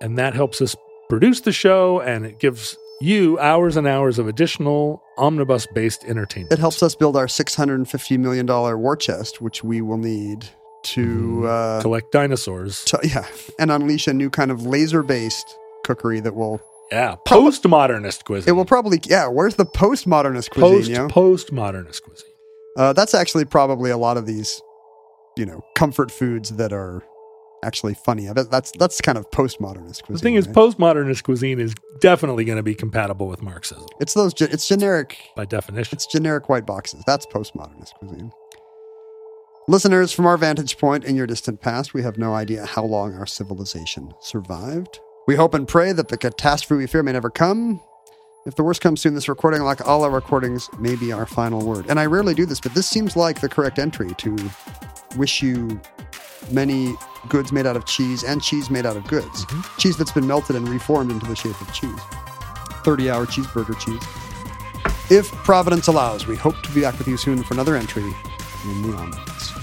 and that helps us produce the show and it gives you hours and hours of additional omnibus based entertainment It helps us build our six hundred and fifty million dollar war chest, which we will need to, uh, collect dinosaurs to yeah, and unleash a new kind of laser based cookery that will yeah postmodernist cuisine it will probably yeah. Where's the postmodernist post cuisine? yo? postmodernist cuisine Uh, that's actually probably a lot of these, you know, comfort foods that are actually funny. I bet that's that's kind of postmodernist cuisine. the thing is right? postmodernist cuisine is definitely going to be compatible with marxism it's those it's generic by definition it's generic white boxes. That's postmodernist cuisine. Listeners, from our vantage point in your distant past, we have no idea how long our civilization survived. We hope and pray that the catastrophe we fear may never come. If the worst comes soon, this recording, like all our recordings, may be our final word. And I rarely do this, but this seems like the correct entry to wish you many goods made out of cheese and cheese made out of goods. Mm-hmm. Cheese that's been melted and reformed into the shape of cheese. 30 hour cheeseburger cheese. If Providence allows, we hope to be back with you soon for another entry in the Omnibus.